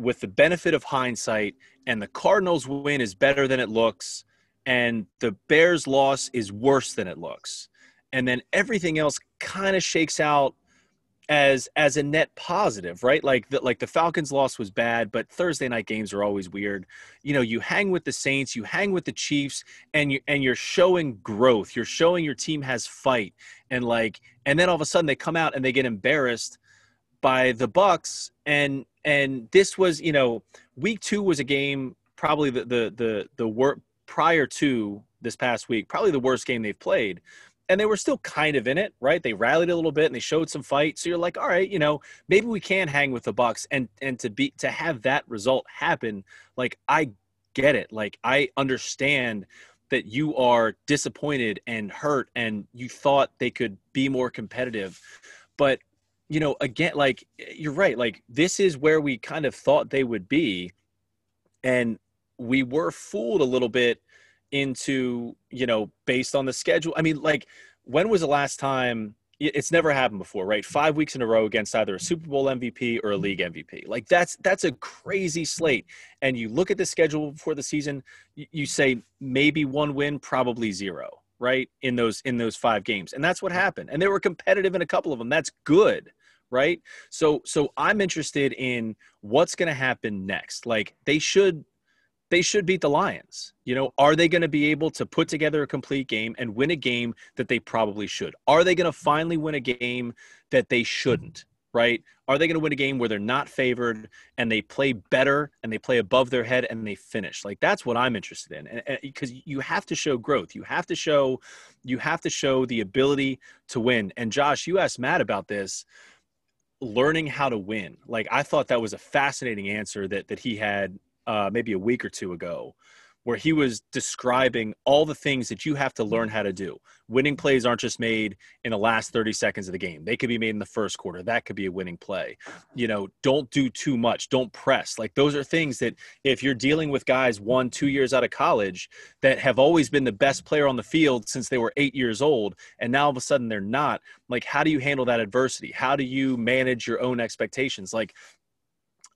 with the benefit of hindsight and the Cardinals win is better than it looks and the Bears loss is worse than it looks. And then everything else kind of shakes out as as a net positive, right? Like the like the Falcons loss was bad, but Thursday night games are always weird. You know, you hang with the Saints, you hang with the Chiefs and you and you're showing growth. You're showing your team has fight and like and then all of a sudden they come out and they get embarrassed by the Bucs and and this was, you know, week 2 was a game probably the the the the wor- prior to this past week, probably the worst game they've played. And they were still kind of in it, right? They rallied a little bit and they showed some fight. So you're like, all right, you know, maybe we can hang with the Bucs and and to be to have that result happen, like I get it. Like I understand that you are disappointed and hurt and you thought they could be more competitive. But you know, again, like you're right. Like this is where we kind of thought they would be, and we were fooled a little bit into you know based on the schedule. I mean, like when was the last time? It's never happened before, right? Five weeks in a row against either a Super Bowl MVP or a league MVP. Like that's that's a crazy slate. And you look at the schedule before the season, you, say maybe one win, probably zero, right? In those in those five games, and that's what happened. And they were competitive in a couple of them. That's good right? So so i'm interested in what's going to happen next. Like they should they should beat the lions. You know are they going to be able to put together a complete game and win a game that they probably should? Are they going to finally win a game that they shouldn't right? Are they going to win a game where they're not favored and they play better and they play above their head and they finish? Like that's what i'm interested in. And because you have to show growth. You have to show you have to show the ability to win. And josh you asked matt about this learning how to win. Like I thought that was a fascinating answer that that he had uh, maybe a week or two ago, where he was describing all the things that you have to learn how to do. Winning plays aren't just made in the last 30 seconds of the game. They could be made in the first quarter. That could be a winning play. You know, don't do too much. Don't press. Like those are things that if you're dealing with guys one, two years out of college that have always been the best player on the field since they were eight years old, and now all of a sudden they're not, like how do you handle that adversity? How do you manage your own expectations? Like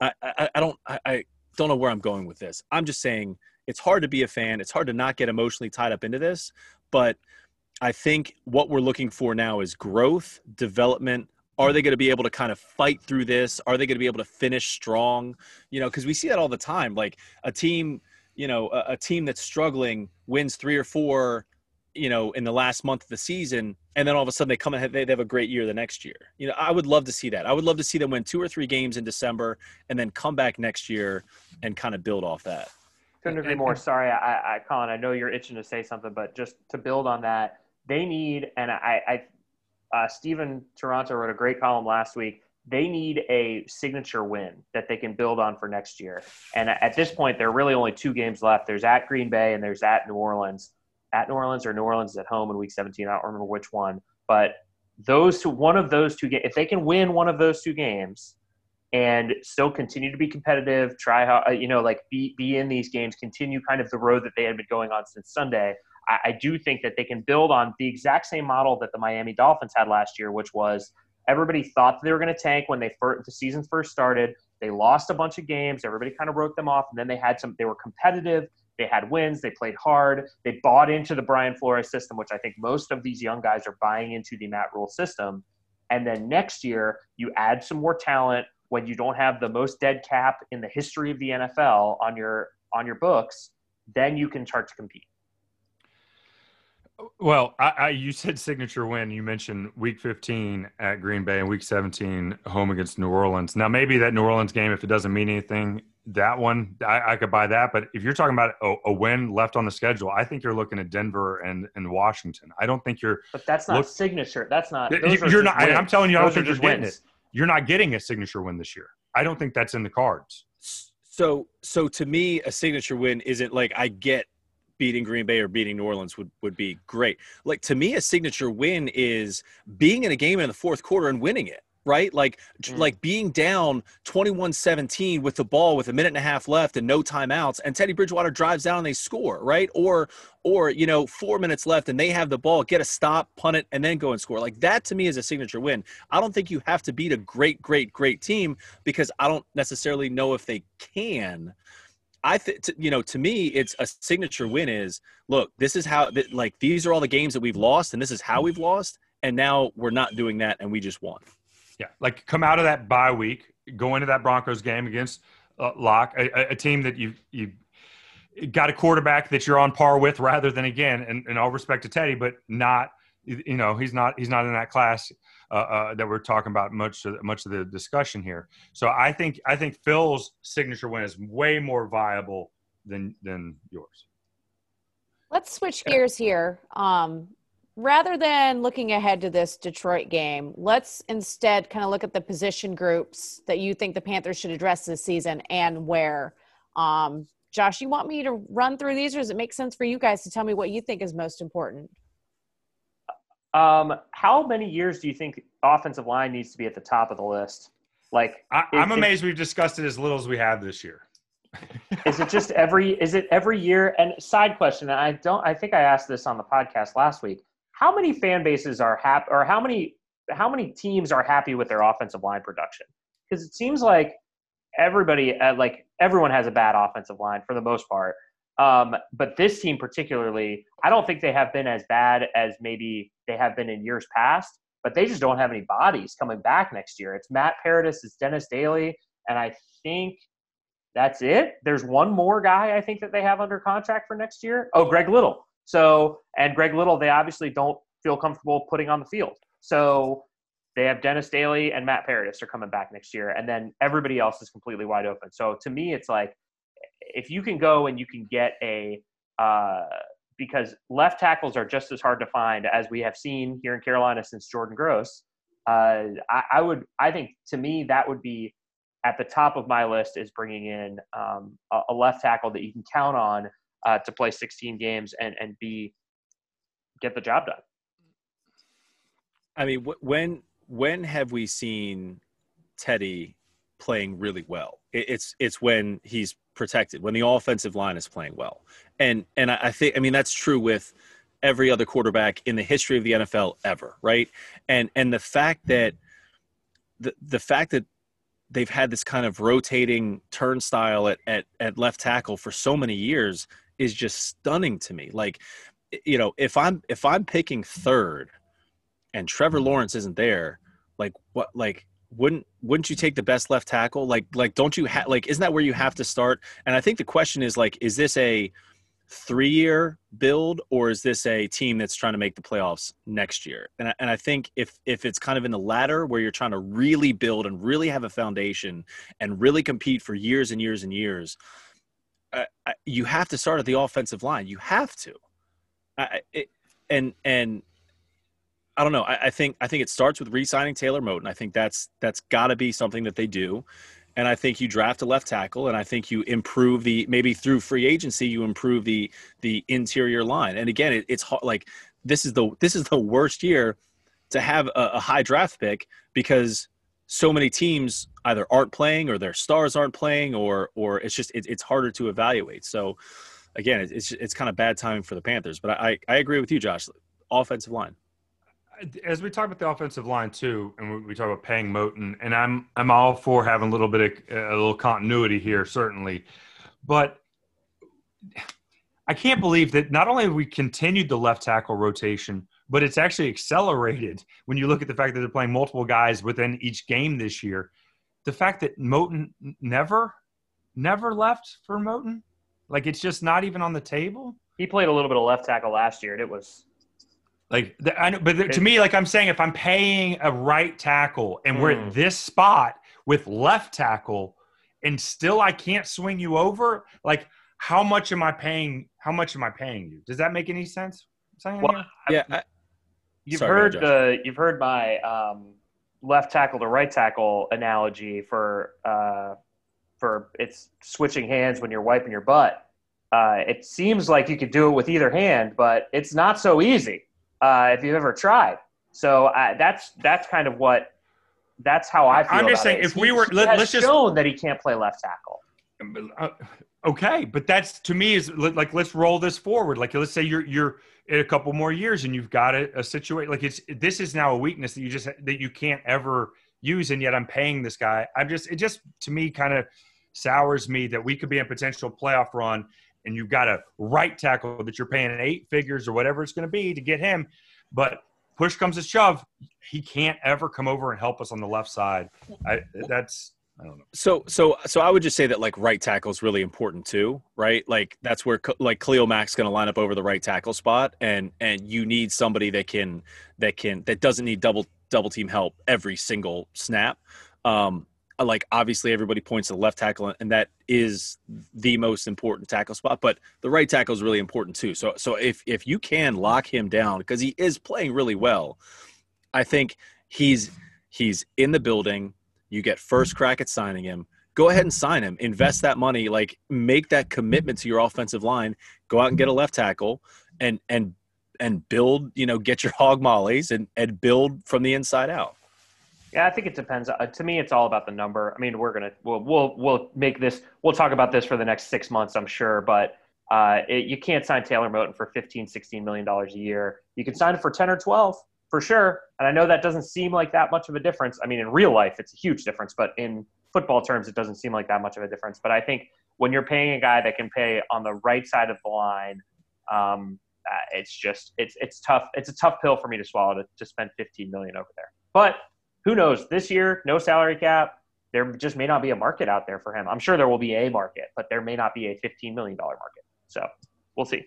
I, I, I don't I, I don't know where I'm going with this. I'm just saying it's hard to be a fan. It's hard to not get emotionally tied up into this, but I think what we're looking for now is growth, development. Are they going to be able to kind of fight through this? Are they going to be able to finish strong? You know, because we see that all the time. Like a team, you know, a, a team that's struggling wins three or four you know, in the last month of the season, and then all of a sudden they come and they have a great year the next year. You know, I would love to see that. I would love to see them win two or three games in December and then come back next year and kind of build off that. Couldn't agree more. Sorry, I, I, Colin, I know you're itching to say something, but just to build on that, they need, and I, I uh, Stephen Toronto wrote a great column last week. They need a signature win that they can build on for next year. And at this point, there are really only two games left. There's at Green Bay and there's at New Orleans at New Orleans or New Orleans is at home in Week 17. I don't remember which one, but those two, one of those two games, if they can win one of those two games and still continue to be competitive, try how uh, you know like be be in these games, continue kind of the road that they had been going on since Sunday. I, I do think that they can build on the exact same model that the Miami Dolphins had last year, which was everybody thought they were going to tank when they first, the season first started. They lost a bunch of games. Everybody kind of wrote them off, and then they had some. They were competitive. They had wins. They played hard. They bought into the Brian Flores system, which I think most of these young guys are buying into the Matt Rhule system. And then next year, you add some more talent when you don't have the most dead cap in the history of the NFL on your on your books. Then you can start to compete. Well, I, I, you said signature win. You mentioned Week 15 at Green Bay and Week 17 home against New Orleans. Now, maybe that New Orleans game, if it doesn't mean anything, that one I, I, could buy that. But if you're talking about a, a, win left on the schedule, I think you're looking at Denver and, and Washington. I don't think you're. But that's not look, signature. That's not. you're not. Wins. I'm telling you, those I don't think you're getting it. You're not getting a signature win this year. I don't think that's in the cards. So, so to me, a signature win isn't like I get beating Green Bay or beating New Orleans would, would be great. Like to me, a signature win is being in a game in the fourth quarter and winning it right? Like mm. like being down 21-17 with the ball with a minute and a half left and no timeouts and Teddy Bridgewater drives down and they score, right? Or or you know, 4 minutes left and they have the ball, get a stop, punt it and then go and score. Like that to me is a signature win. I don't think you have to beat a great great great team because I don't necessarily know if they can. I think you know to me it's a signature win is look this is how like these are all the games that we've lost and this is how we've lost and now we're not doing that and we just won. Yeah, like come out of that bye week, go into that Broncos game against uh, Lock, a, a, team that you you got a quarterback that you're on par with, rather than again, and, and all respect to Teddy, but not you know he's not he's not in that class uh, uh, that we're talking about much of, much of the discussion here. So I think I think Phil's signature win is way more viable than than yours. Let's switch gears here. Um, rather than looking ahead to this Detroit game, let's instead kind of look at the position groups that you think the Panthers should address this season and where. Um, Josh, you want me to run through these, or does it make sense for you guys to tell me what you think is most important? Um, how many years do you think offensive line needs to be at the top of the list? Like, I, am amazed we've discussed it as little as we have this year. is it just every? Is it every year? And side question, I don't. I think I asked this on the podcast last week how many fan bases are happy or how many how many teams are happy with their offensive line production? Because it seems like everybody uh, like everyone has a bad offensive line for the most part. Um, but this team particularly, I don't think they have been as bad as maybe they have been in years past. But they just don't have any bodies coming back next year. It's Matt Paradis, it's Dennis Daley, and I think that's it. There's one more guy I think that they have under contract for next year. Oh, Greg Little. So, and Greg Little, they obviously don't feel comfortable putting on the field. So they have Dennis Daley and Matt Paradis are coming back next year, and then everybody else is completely wide open. So to me, it's like if you can go and you can get a uh, because left tackles are just as hard to find as we have seen here in Carolina since Jordan Gross. Uh, I, I, would, I think, to me, that would be at the top of my list is bringing in um, a, a, left tackle that you can count on uh, to play 16 games and and be get the job done. I mean, wh- when when have we seen Teddy playing really well? It, it's it's when he's protected, when the offensive line is playing well, and and I, I think I mean that's true with every other quarterback in the history of the NFL ever, right? And and the fact that the the fact that they've had this kind of rotating turnstile at, at, at left tackle for so many years is just stunning to me. Like, you know, if I'm if I'm picking third and Trevor Lawrence isn't there, like what like wouldn't wouldn't you take the best left tackle? Like like don't you have like isn't that where you have to start? And I think the question is like, is this a three year build or is this a team that's trying to make the playoffs next year? And I, and I think if if it's kind of in the latter where you're trying to really build and really have a foundation and really compete for years and years and years, uh, you have to start at the offensive line. You have to. I, it, and and I don't know. I, I, think I think it starts with re-signing Taylor Moton. I think that's that's got to be something that they do. And I think you draft a left tackle, and I think you improve the maybe through free agency you improve the the interior line. And again, it, it's hard, like this is the this is the worst year to have a, a high draft pick because so many teams either aren't playing or their stars aren't playing or or it's just it, it's harder to evaluate. So again, it's it's kind of bad timing for the Panthers. But I I agree with you, Josh. Offensive line as we talk about the offensive line too, and we talk about paying Moton and I'm I'm all for having a little bit of a little continuity here, certainly, but I can't believe that not only have we continued the left tackle rotation, but it's actually accelerated when you look at the fact that they're playing multiple guys within each game this year. The fact that Moton never, never left for Moton, like it's just not even on the table. He played a little bit of left tackle last year, and it was like, the, I know, but the, to me, like I'm saying, if I'm paying a right tackle and mm. we're at hmm. this spot with left tackle, and still I can't swing you over, like how much am I paying? How much am I paying you? Does that make any sense? Well, yeah. I, you've sorry, heard the you've heard my um, left tackle to right tackle analogy for uh, for it's switching hands when you're wiping your butt. Uh, it seems like you could do it with either hand, but it's not so easy uh, if you've ever tried. So uh, that's that's kind of what that's how I feel. I'm just saying, it. if he, we were, let, us just shown that he can't play left tackle. Okay, but that's to me is like let's roll this forward. Like let's say you're you're in a couple more years and you've got a, a situation like it's this is now a weakness that you just that you can't ever use, and yet I'm paying this guy. I'm just it just to me kind of sours me that we could be in a potential playoff run and you've got a right tackle that you're paying eight figures or whatever it's going to be to get him. But push comes to shove, he can't ever come over and help us on the left side. I, that's I don't know. So, so, so I would just say that like right tackle is really important too, right? Like that's where like Khalil Mack's going to line up over the right tackle spot, and and you need somebody that can that can that doesn't need double double team help every single snap. Um, like obviously everybody points to the left tackle and that is the most important tackle spot but the right tackle is really important too so so if if you can lock him down because he is playing really well i think he's he's in the building you get first crack at signing him go ahead and sign him invest that money like make that commitment to your offensive line go out and get a left tackle and and and build you know get your hog mollies and and build from the inside out yeah, I think it depends. Uh, to me, it's all about the number. I mean, we're gonna we'll we'll we'll make this. We'll talk about this for the next six months, I'm sure. But uh, it, you can't sign Taylor Moton for 15, 16 million dollars a year. You can sign it for 10 or 12 for sure. And I know that doesn't seem like that much of a difference. I mean, in real life, it's a huge difference, but in football terms, it doesn't seem like that much of a difference. But I think when you're paying a guy that can pay on the right side of the line, um, uh, it's just it's it's tough. It's a tough pill for me to swallow to, to spend 15 million over there. But who knows? This year, no salary cap. There just may not be a market out there for him. I'm sure there will be a market, but there may not be a $15 million market. So we'll see.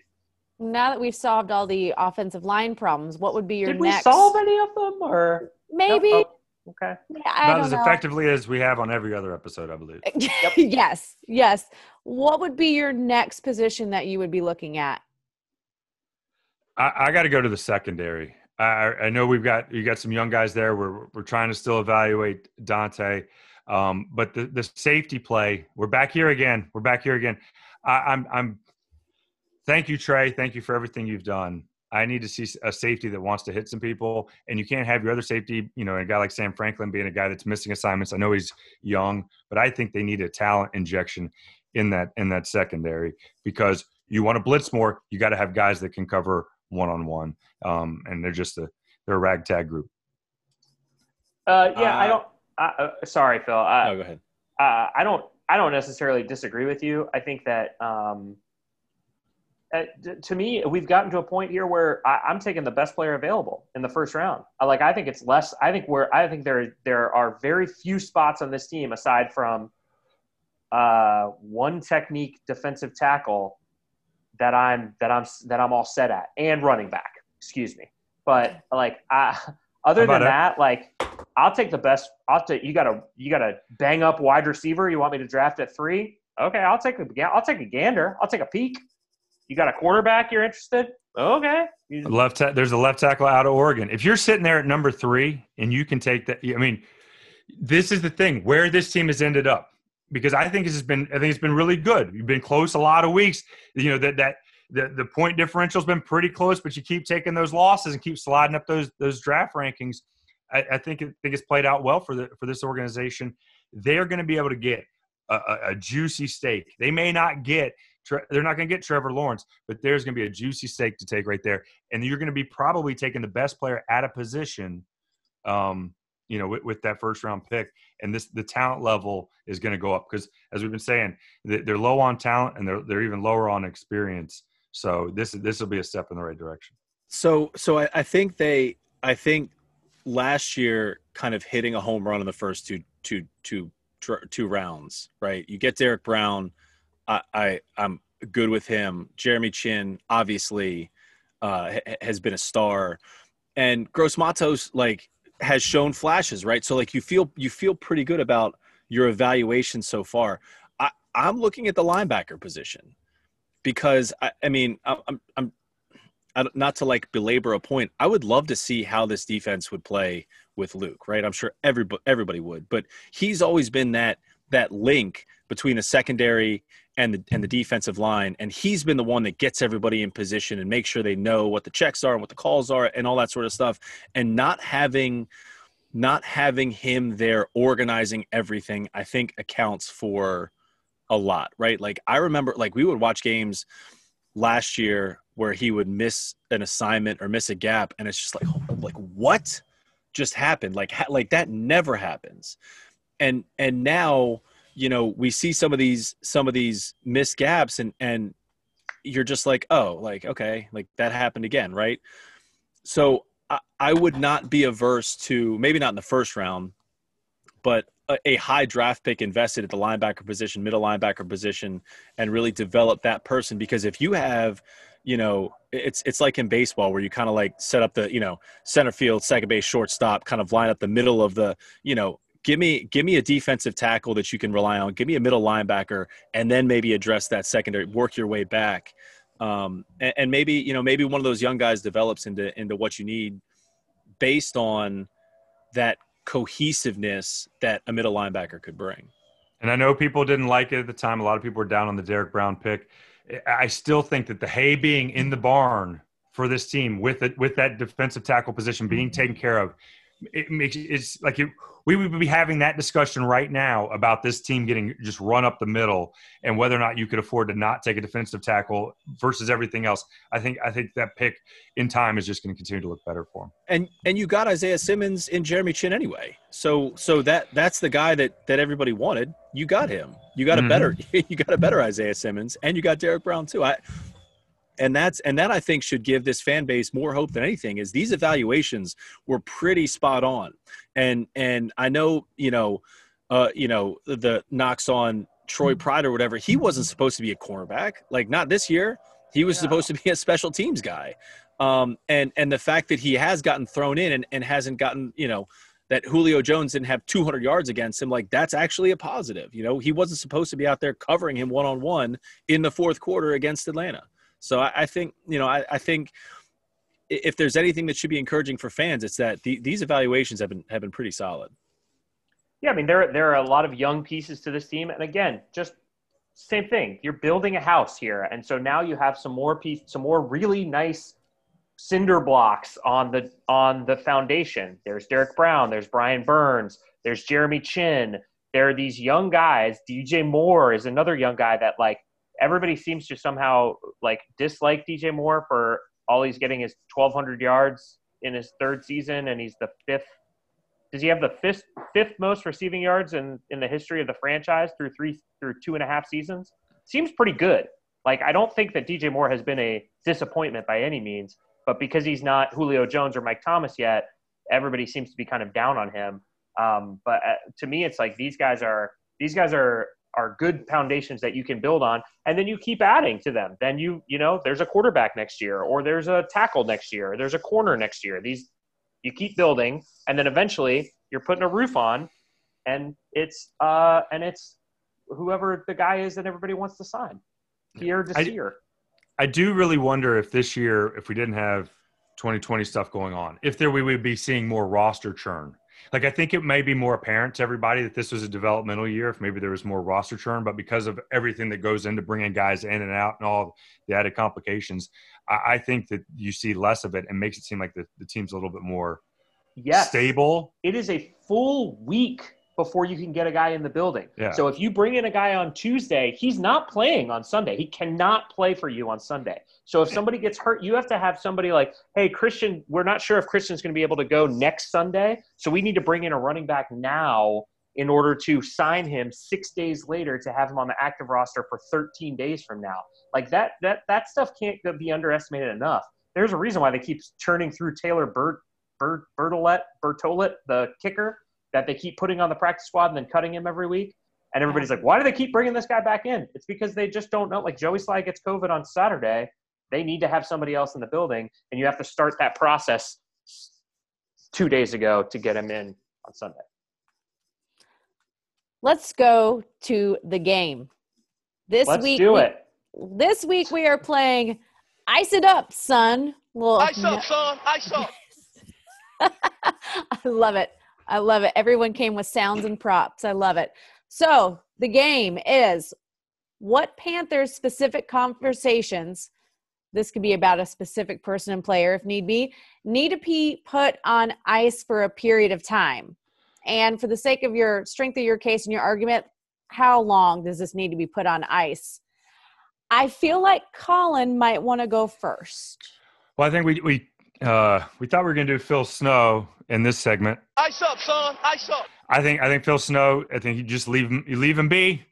Now that we've solved all the offensive line problems, what would be your Did next? we solve any of them, or maybe? Oh, okay. Yeah, Not as know. effectively as we have on every other episode, I believe. yes, yes. What would be your next position that you would be looking at? I, I got to go to the secondary. I, I know we've got you got some young guys there. We're we're trying to still evaluate Donte, um, but the the safety play. We're back here again. We're back here again. I, I'm I'm thank you, Tre. Thank you for everything you've done. I need to see a safety that wants to hit some people, and you can't have your other safety, you know, a guy like Sam Franklin being a guy that's missing assignments. I know he's young, but I think they need a talent injection in that in that secondary because you want to blitz more, you got to have guys that can cover one on one, and they're just a they're a ragtag group. Uh, yeah, uh, I don't. Uh, sorry, Phil. I, go ahead. Uh, I don't. I don't necessarily disagree with you. I think that um, uh, to me, we've gotten to a point here where I, am taking the best player available in the first round. I, like, I think it's less. I think where I think there there are very few spots on this team aside from uh, one technique defensive tackle that I'm that I'm that I'm all set at, and running back. Excuse me, but like, I, other than that, like, I'll take the best. I'll take you. Got a you got a bang up wide receiver. You want me to draft at three? Okay, I'll take a I'll take a gander. I'll take a peek. You got a quarterback you're interested? Okay. Left ta- there's a left tackle out of Oregon. If you're sitting there at number three and you can take that, I mean, this is the thing where this team has ended up because I think has been I think it's been really good. You've been close a lot of weeks. You know that that the, the point differential's been pretty close, but you keep taking those losses and keep sliding up those those draft rankings. I, I think I think it's played out well for the for this organization. They're going to be able to get a, a, a juicy steak. They may not get they're not going to get Trevor Lawrence, but there's going to be a juicy steak to take right there, and you're going to be probably taking the best player at a position, um, you know, with, with, that first round pick, and this the talent level is going to go up because as we've been saying, they're low on talent and they're they're even lower on experience. So this this will be a step in the right direction. So so I, I think they I think last year kind of hitting a home run in the first two two two two rounds, right? You get Derrick Brown I, I am good with him. Jeremy Chinn obviously uh, has been a star, and Gross Matos like has shown flashes, right? So like you feel you feel pretty good about your evaluation so far. I, I'm looking at the linebacker position because I, I mean I'm, I'm I'm not to like belabor a point. I would love to see how this defense would play with Luke, right? I'm sure everybody everybody would, but he's always been that that link between the secondary and the and the defensive line and he's been the one that gets everybody in position and makes sure they know what the checks are and what the calls are and all that sort of stuff. And not having not having him there organizing everything i think accounts for a lot right? Like i remember like we would watch games last year where he would miss an assignment or miss a gap and it's just like oh, like what just happened? Like like that never happens. And and now you know we see some of these some of these missed gaps and and you're just like oh like okay like that happened again right? So I, I would not be averse to maybe not in the first round but a, a high draft pick invested at the linebacker position middle linebacker position and really develop that person. Because if you have you know it's it's like in baseball where you kind of like set up the you know center field second base shortstop kind of line up the middle of the you know give me give me a defensive tackle that you can rely on. Give me a middle linebacker, and then maybe address that secondary. Work your way back, um, and, and, maybe you know maybe one of those young guys develops into into what you need based on that cohesiveness that a middle linebacker could bring. And I know people didn't like it at the time. A lot of people were down on the Derrick Brown pick. I still think that the hay being in the barn for this team with it with that defensive tackle position being taken care of it makes it's like it, we would be having that discussion right now about this team getting just run up the middle and whether or not you could afford to not take a defensive tackle versus everything else. I think I think that pick in time is just going to continue to look better for him. And and you got Isaiah Simmons in Jeremy Chinn anyway, so so that that's the guy that that everybody wanted. You got him. You got a mm-hmm. better you got a better Isaiah Simmons, and you got Derrick Brown too. I and that's and that I think should give this fan base more hope than anything is these evaluations were pretty spot on. And and I know, you know, uh, you know, the knocks on Troy mm-hmm. Pride or whatever, he wasn't supposed to be a cornerback. Like not this year. He was yeah. supposed to be a special teams guy. Um, and and the fact that he has gotten thrown in and, and hasn't gotten, you know, that Julio Jones didn't have 200 yards against him, like that's actually a positive. You know, he wasn't supposed to be out there covering him one on one in the fourth quarter against Atlanta. So I, I think you know I, I, think if there's anything that should be encouraging for fans, it's that the, these evaluations have been have been pretty solid. Yeah, I mean there there are a lot of young pieces to this team, and again, just same thing. You're building a house here, and so now you have some more piece, some more really nice cinder blocks on the on the foundation. There's Derrick Brown. There's Brian Burns. There's Jeremy Chinn. There are these young guys. DJ Moore is another young guy that like everybody seems to somehow like dislike DJ Moore for all he's getting is 1,200 yards in his third season, and he's the fifth. Does he have the fifth fifth most receiving yards in in the history of the franchise through three through two and a half seasons? Seems pretty good. Like I don't think that DJ Moore has been a disappointment by any means, but because he's not Julio Jones or Mike Thomas yet, everybody seems to be kind of down on him. Um, but uh, to me, it's like these guys are these guys are are good foundations that you can build on and then you keep adding to them. Then you you know there's a quarterback next year or there's a tackle next year or there's a corner next year. These you keep building and then eventually you're putting a roof on and it's uh and it's whoever the guy is that everybody wants to sign year to year i do really wonder if this year if we didn't have 2020 stuff going on if there we would be seeing more roster churn like I think it may be more apparent to everybody that this was a developmental year if maybe there was more roster churn, but because of everything that goes into bringing guys in and out and all the added complications, I, I think that you see less of it and makes it seem like the, the team's a little bit more yes. stable. It is a full week before you can get a guy in the building. Yeah. So if you bring in a guy on Tuesday, he's not playing on Sunday. He cannot play for you on Sunday. So if somebody gets hurt, you have to have somebody like, hey, Christian, we're not sure if Christian's going to be able to go next Sunday. So we need to bring in a running back now in order to sign him six days later to have him on the active roster for 13 days from now. Like that, that, that stuff can't be underestimated enough. There's a reason why they keep turning through Taylor Bird, Bird, Bertolet, Bertolet, the kicker that they keep putting on the practice squad and then cutting him every week. And everybody's like, why do they keep bringing this guy back in? It's because they just don't know. Like Joey Slye gets COVID on Saturday. They need to have somebody else in the building, and you have to start that process two days ago to get him in on Sunday. Let's go to the game. This Let's week, do we. This week we are playing Ice It Up, son. Well, Ice up, son. Ice up. I love it. I love it. Everyone came with sounds and props. I love it. So the game is what Panthers specific conversations, this could be about a specific person and player if need be, need to be put on ice for a period of time. And for the sake of your strength of your case and your argument, how long does this need to be put on ice? I feel like Colin might want to go first. Well, I think we we uh, we thought we were going to do Phil Snow in this segment. Ice up, son. Ice up. I think I think Phil Snow. I think you just leave him. You leave him be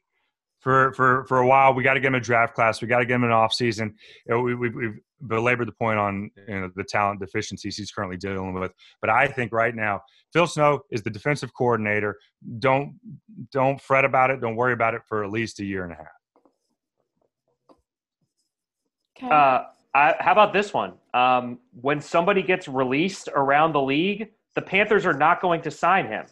for for for a while. We got to get him a draft class. We got to get him an off season. You know, we, we, we've belabored the point on you know, the talent deficiencies he's currently dealing with. But I think right now, Phil Snow is the defensive coordinator. Don't don't fret about it. Don't worry about it for at least a year and a half. Okay. Uh, I, how about this one? Um, when somebody gets released around the league, the Panthers are not going to sign him.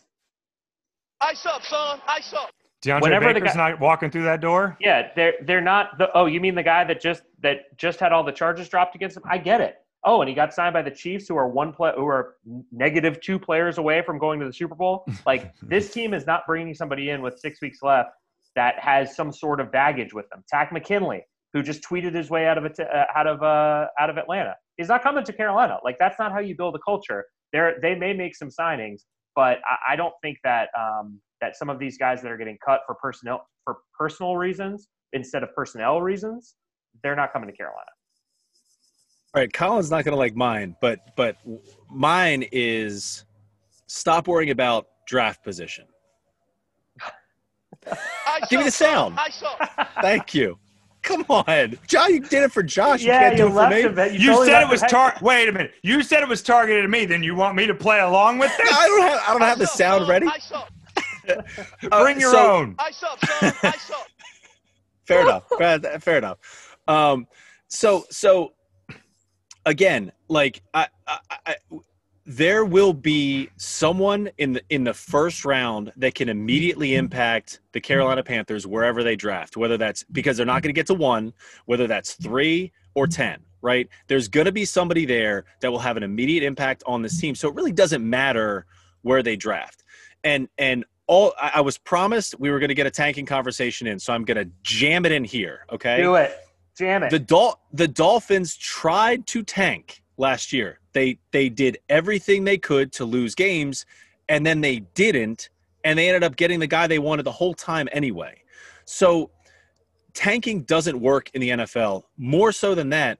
Ice up, son. Ice up. DeAndre Whenever Baker's guy, not walking through that door. Yeah, they're they're not the. Oh, you mean the guy that just that just had all the charges dropped against him? I get it. Oh, and he got signed by the Chiefs, who are one play, who are negative two players away from going to the Super Bowl. Like this team is not bringing somebody in with six weeks left that has some sort of baggage with them. Takk McKinley, who just tweeted his way out of it uh, out of uh, out of Atlanta, he's not coming to Carolina. Like that's not how you build a culture. They they may make some signings, but I, I don't think that um, that some of these guys that are getting cut for personnel for personal reasons instead of personnel reasons, they're not coming to Carolina. All right, Colin's not going to like mine, but but mine is stop worrying about draft position. Give me the sound. Thank you. Come on, John. You did it for Josh. Yeah, you, you left him. You, you said it was tar. Wait a minute. You said it was targeted at me. Then you want me to play along with this? I don't have. I don't have the sound ready. Bring your so, own. Ice up, son. Ice up. Fair enough. Fair enough. Um, so so again, like I, I, I there will be someone in the in the first round that can immediately impact the Carolina Panthers wherever they draft, whether that's because they're not going to get to one, whether that's three or ten, right? There's going to be somebody there that will have an immediate impact on this team. So it really doesn't matter where they draft. And and all I, I was promised we were going to get a tanking conversation in, so I'm going to jam it in here. Okay. Do it. Jam it. The Dol- the Dolphins tried to tank last year. They they did everything they could to lose games, and then they didn't, and they ended up getting the guy they wanted the whole time anyway. So tanking doesn't work in the NFL. More so than that,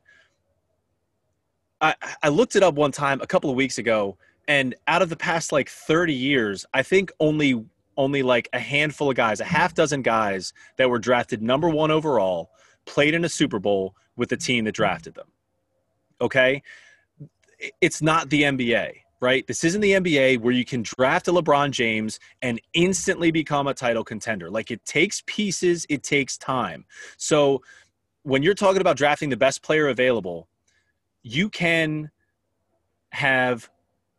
I, I looked it up one time a couple of weeks ago, and out of the past like 30 years, I think only only like a handful of guys, a half dozen guys that were drafted number one overall, played in a Super Bowl with the team that drafted them. Okay, it's not the NBA. Right? This isn't the NBA where you can draft a LeBron James and instantly become a title contender. Like it takes pieces, it takes time. So when you're talking about drafting the best player available, you can have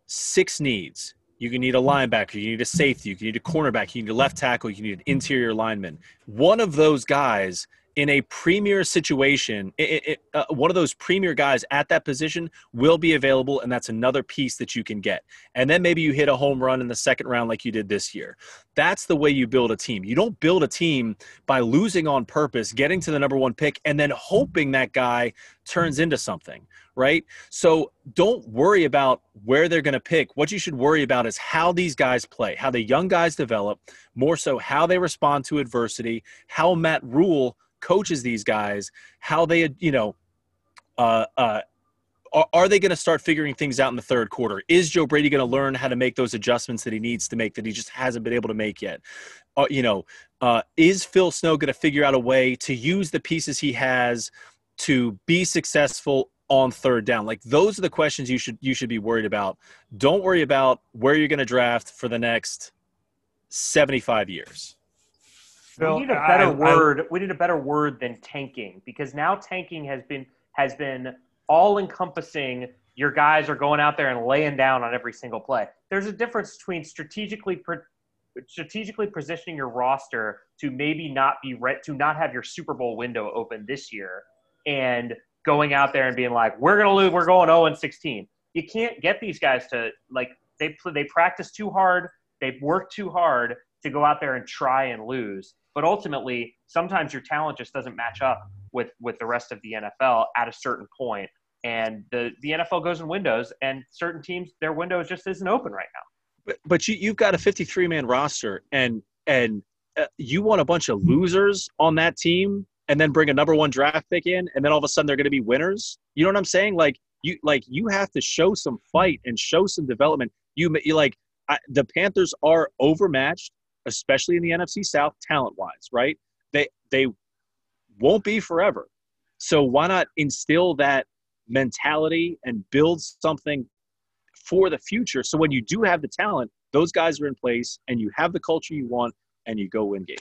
six needs. You can need a linebacker, you need a safety, you can need a cornerback, you need a left tackle, you need an interior lineman. One of those guys in a premier situation, it, it, uh, one of those premier guys at that position will be available, and that's another piece that you can get. And then maybe you hit a home run in the second round like you did this year. That's the way you build a team. You don't build a team by losing on purpose, getting to the number one pick, and then hoping that guy turns into something, right? So don't worry about where they're going to pick. What you should worry about is how these guys play, how the young guys develop, more so how they respond to adversity, how Matt Rhule coaches these guys, how they, you know, uh, uh, are, are they going to start figuring things out in the third quarter? Is Joe Brady going to learn how to make those adjustments that he needs to make that he just hasn't been able to make yet? Uh, you know, uh, is Phil Snow going to figure out a way to use the pieces he has to be successful on third down? Like those are the questions you should you should be worried about. Don't worry about where you're going to draft for the next 75 years. We need a I- better I- word. we need a better word than tanking because now tanking has been has been all encompassing. Your guys are going out there and laying down on every single play. There's a difference between strategically pro- strategically positioning your roster to maybe not be re- to not have your Super Bowl window open this year and going out there and being like, we're gonna lose, we're going 0 and 16. You can't get these guys to like they they practice too hard, they work too hard to go out there and try and lose. But ultimately, sometimes your talent just doesn't match up with with the rest of the NFL at a certain. And the the NFL goes in windows, and certain teams their window just isn't open right now. But, but you you've got a 53 man roster, and and uh, you want a bunch of losers on that team, and then bring a number one draft pick in, and then all of a sudden they're going to be winners. You know what I'm saying? Like you like you have to show some fight and show some development. You, you like I, the Panthers are overmatched, especially in the NFC South, talent wise. Right? They they won't be forever. So why not instill that mentality and build something for the future. So when you do have the talent, those guys are in place, and you have the culture you want, and you go win games.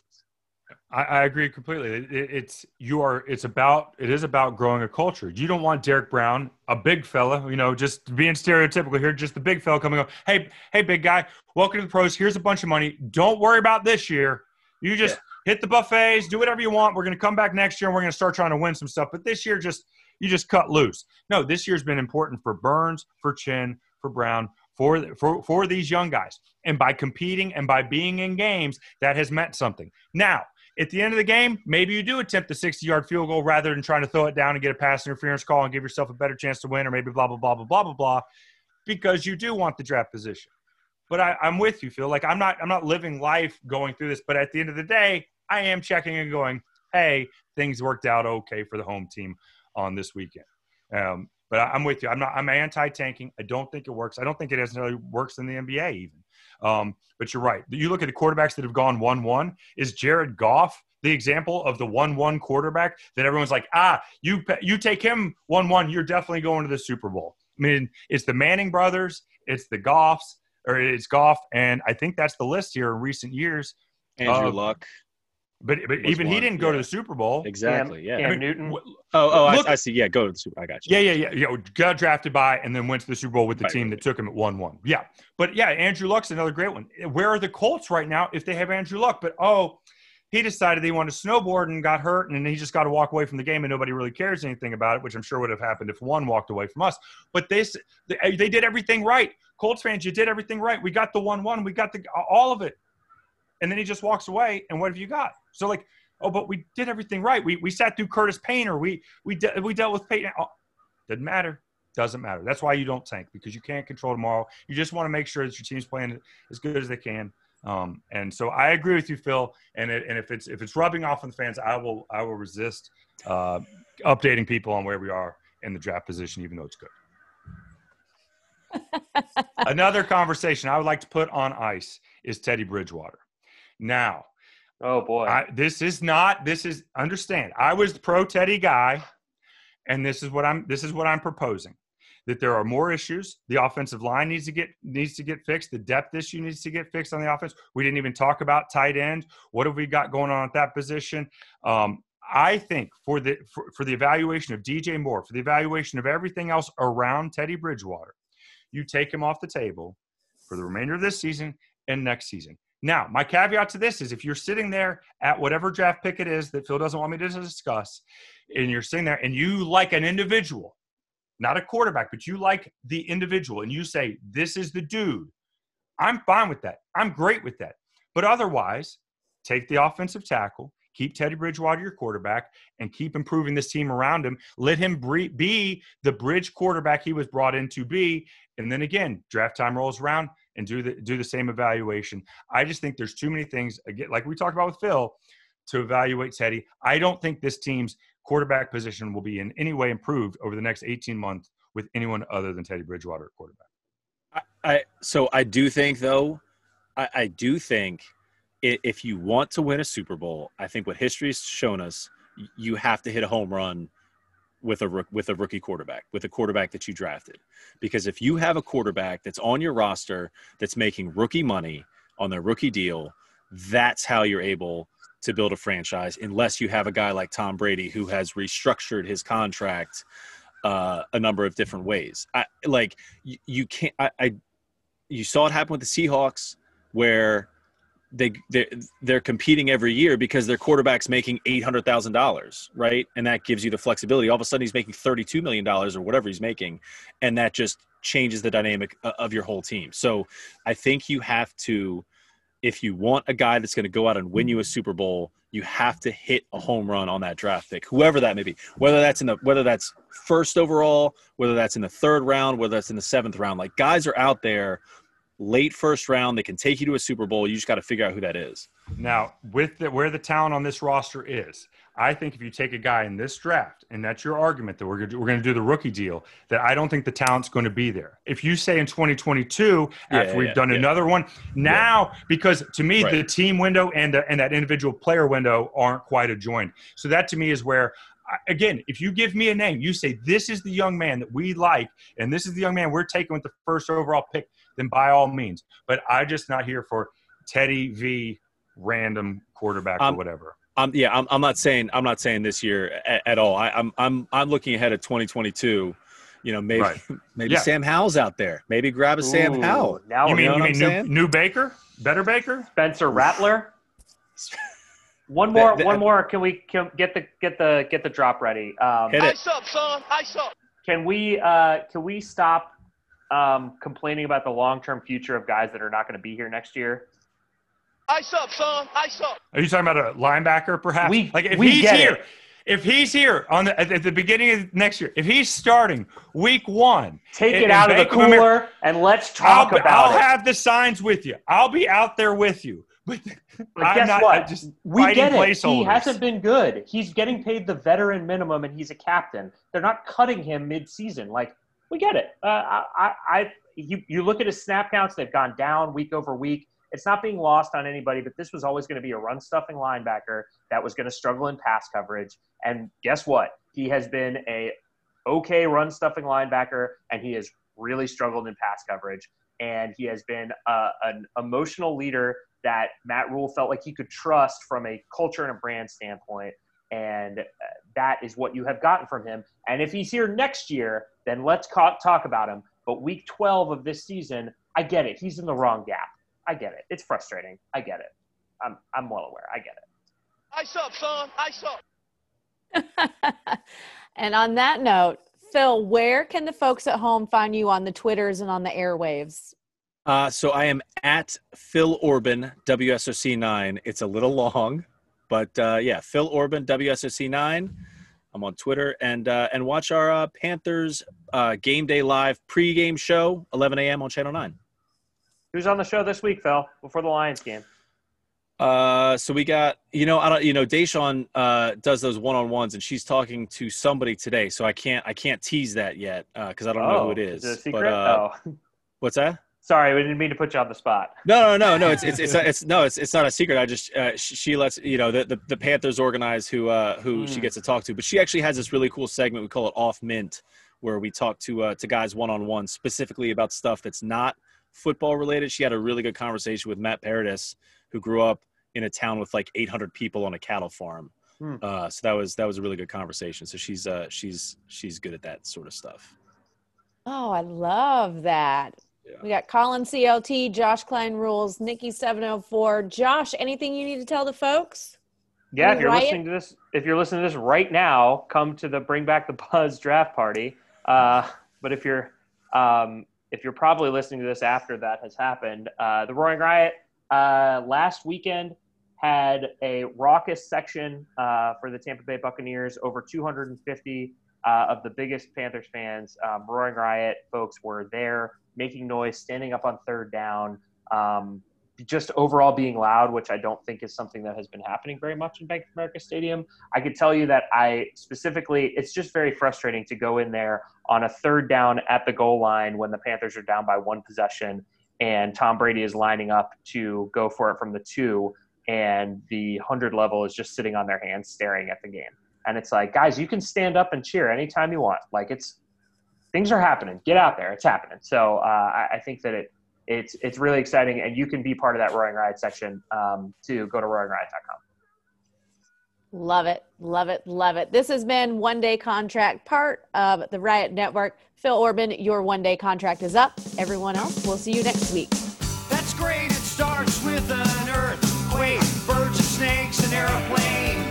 I, I agree completely. It, it- it's you are. It's about. It is about growing a culture. You don't want Derrick Brown, a big fella, you know, just being stereotypical here, just the big fella coming up. Hey, hey, big guy, welcome to the pros. Here's a bunch of money. Don't worry about this year. You just hit the buffets, do whatever you want. We're going to come back next year and we're going to start trying to win some stuff. But this year, just you just cut loose. No, this year's been important for Burns, for Chinn, for Brown, for for for these young guys. And by competing and by being in games, that has meant something. Now, at the end of the game, maybe you do attempt the 60 yard field goal rather than trying to throw it down and get a pass interference call and give yourself a better chance to win, or maybe blah, blah, blah, blah, blah, blah, blah, because you do want the draft position. But I, I'm with you, Phil. Like I'm not I'm not living life going through this, but at the end of the day, I am checking and going, hey, things worked out okay for the home team on this weekend. Um, but I'm with you. I'm not. I'm anti-tanking. I don't think it works. I don't think it necessarily works in the NBA even. Um, but you're right. You look at the quarterbacks that have gone one-one. Is Jared Goff the example of the one-one quarterback that everyone's like, ah, you you take him one-one, you're definitely going to the Super Bowl. I mean, it's the Manning brothers, it's the Goffs, or it's Goff, and I think that's the list here in recent years. Andrew Uh, Luck. But but Was even he didn't go to the Super Bowl. Exactly. Cam, yeah. Cam I mean, Newton. w- Oh, oh, Look- I, I see. Yeah, go to the Super. I got you. Yeah, yeah, yeah. yeah. Got drafted by and then went to the Super Bowl with the Right, team right, that took him at 1 1. Yeah. But yeah, Andrew Luck's another great one. Where are the Colts right now if they have Andrew Luck? But oh, he decided he wanted to snowboard and got hurt, and he just got to walk away from the game, and nobody really cares anything about it, which I'm sure would have happened if one walked away from us. But this, they, they did everything right. Colts fans, you did everything right. We got the 1 1, we got the all of it. And then he just walks away. And what have you got? So like, oh, but we did everything right. We we sat through Curtis Painter. We we de- we dealt with Peyton. Oh, didn't matter. Doesn't matter. That's why you don't tank because you can't control tomorrow. You just want to make sure that your team's playing as good as they can. Um, and so I agree with you, Phil. And it, and if it's if it's rubbing off on the fans, I will I will resist uh, updating people on where we are in the draft position, even though it's good. Another conversation I would like to put on ice is Teddy Bridgewater. Now, Oh boy. I, this is not. This is understand. I was the pro Teddy guy, and this is what I'm. This is what I'm proposing. That there are more issues. The offensive line needs to get needs to get fixed. The depth issue needs to get fixed on the offense. We didn't even talk about tight end. What have we got going on at that position? Um, I think for the for, for the evaluation of DJ Moore, for the evaluation of everything else around Teddy Bridgewater, you take him off the table for the remainder of this season and next season. Now, my caveat to this is if you're sitting there at whatever draft pick it is that Phil doesn't want me to discuss, and you're sitting there and you like an individual, not a quarterback, but you like the individual, and you say, This is the dude, I'm fine with that. I'm great with that. But otherwise, take the offensive tackle, keep Teddy Bridgewater your quarterback, and keep improving this team around him. Let him be the bridge quarterback he was brought in to be. And then again, draft time rolls around and do the do the same evaluation. I just think there's too many things again, like we talked about with Phil, to evaluate Teddy. I don't think this team's quarterback position will be in any way improved over the next 18 months with anyone other than Teddy Bridgewater at quarterback. I, I so I do think though, I, I do think if you want to win a Super Bowl, I think what history has shown us, you have to hit a home run with a with a rookie quarterback, with a quarterback that you drafted. Because if you have a quarterback that's on your roster that's making rookie money on their rookie deal, that's how you're able to build a franchise. Unless you have a guy like Tom Brady who has restructured his contract uh, a number of different ways. I, like you, you can't. I, I you saw it happen with the Seahawks where they they're, they're competing every year because their quarterback's making eight hundred thousand dollars, right? And that gives you the flexibility. All of a sudden, he's making thirty two million dollars or whatever he's making, and that just changes the dynamic uh, of your whole team. So, I think you have to, if you want a guy that's going to go out and win you a Super Bowl, you have to hit a home run on that draft pick, whoever that may be. Whether that's in the whether that's first overall, whether that's in the third round, whether that's in the seventh round. Like guys are out there late first round. They can take you to a Super Bowl. You just got to figure out who that is. Now, with the, where the talent on this roster is, I think if you take a guy in this draft, and that's your argument that we're going to, we're going to do the rookie deal, that I don't think the talent's going to be there. If you say in 2022, Yeah, after we've yeah, done yeah. another one, now because to me Right. the team window and the, and that individual player window aren't quite adjoined. So that to me is where. Again, if you give me a name, you say this is the young man that we like, and this is the young man we're taking with the first overall pick, then by all means. But I'm just not here for Teddy v. random quarterback Um, or whatever. Um, yeah, I'm, I'm not saying I'm not saying this year at, at all. I, I'm I'm I'm looking ahead at 2022. You know, maybe Right. maybe Yeah. Sam Howell's out there. Maybe grab a Sam Howell. Now you we're mean know you mean new, new Baker, better Baker? Spencer Rattler. One more, The- the- one more. Can we can get the get the get the drop ready? Um, Hit it. Ice up, son. Ice up. can we uh, can we stop um, complaining about the long term future of guys that are not going to be here next year? Ice up, son. Ice up. Are you talking about a linebacker, perhaps? We- like if we he's get here, it. if he's here on the, at, at the beginning of next year, if he's starting week one, Take in- it out of the Bank America- cooler and let's I'll, talk about I'll it. have the signs with you. I'll be out there with you. But, But guess not what? Just we get it. He hasn't been good. He's getting paid the veteran minimum, and he's a captain. They're not cutting him mid-season. Like we get it. Uh, I, I, you, you look at his snap counts; they've gone down week over week. It's not being lost on anybody, but this was always going to be a run-stuffing linebacker that was going to struggle in pass coverage. And guess what? He has been a okay run-stuffing linebacker, and he has really struggled in pass coverage. And he has been uh, an emotional leader that Matt Rhule felt like he could trust from a culture and a brand standpoint. And uh, that is what you have gotten from him. And if he's here next year, then let's ca- talk about him. But week 12 of this season, I get it. He's in the wrong gap. I get it. It's frustrating. I get it. I'm, I'm well aware. I get it. Ice up, son. Ice up. and on that note, Phil, where can the folks at home find you on the Twitters and on the airwaves? Uh, so I am at Phil Orban WSOC9. It's a little long, but uh, yeah, Phil Orban WSOC9. I'm on Twitter and uh, and watch our uh, Panthers uh, game day live pregame show 11 a.m. on Channel 9. Who's on the show this week, Phil? Before the Lions game. Uh, so we got you know I don't you know Deshaun uh, does those one on ones and she's talking to somebody today, so I can't I can't tease that yet because I don't know who it is. Oh, Is it But, uh, oh, What's that? Sorry, we didn't mean to put you on the spot. No, no, no, no. It's it's it's, it's no, it's it's not a secret. I just uh, she, she lets you know the, the the Panthers organize who uh who she Mm. gets to talk to, but she actually has this really cool segment. We call it Off Mint, where we talk to uh, to guys one on one specifically about stuff that's not football related. She had a really good conversation with Matt Paradis, who grew up in a town with like 800 people on a cattle farm. Hmm. Uh, so that was that was a really good conversation. So she's uh she's she's good at that sort of stuff. Oh, I love that. Yeah. We got Colin CLT, Josh Klein Rules, Nikki 704. Josh, anything you need to tell the folks? Yeah, if you're riot? listening to this, if you're listening to this right now, come to the Bring Back the Buzz draft party. Uh, but if you're um, if you're probably listening to this after that has happened, uh, the Roaring Riot uh, last weekend had a raucous section uh, for the Tampa Bay Buccaneers. Over 250 uh, of the biggest Panthers fans, um, Roaring Riot folks, were there making noise, standing up on third down. Um, just overall being loud, which I don't think is something that has been happening very much in Bank of America Stadium. I could tell you that I specifically, it's just very frustrating to go in there on a third down at the goal line when the Panthers are down by one possession and Tom Brady is lining up to go for it from the two, and the 100 level is just sitting on their hands staring at the game. And it's like, guys, you can stand up and cheer anytime you want. Like, it's things are happening. Get out there. It's happening. So uh, I, I, think that it, it's, it's really exciting and you can be part of that Roaring Riot section um, to go to roaringriot.com. Love it. Love it. Love it. This has been One Day Contract, part of the Riot Network. Phil Orban, your one day contract is up. Everyone else, we'll see you next week. That's great. It starts with an earthquake, birds and snakes, and airplanes.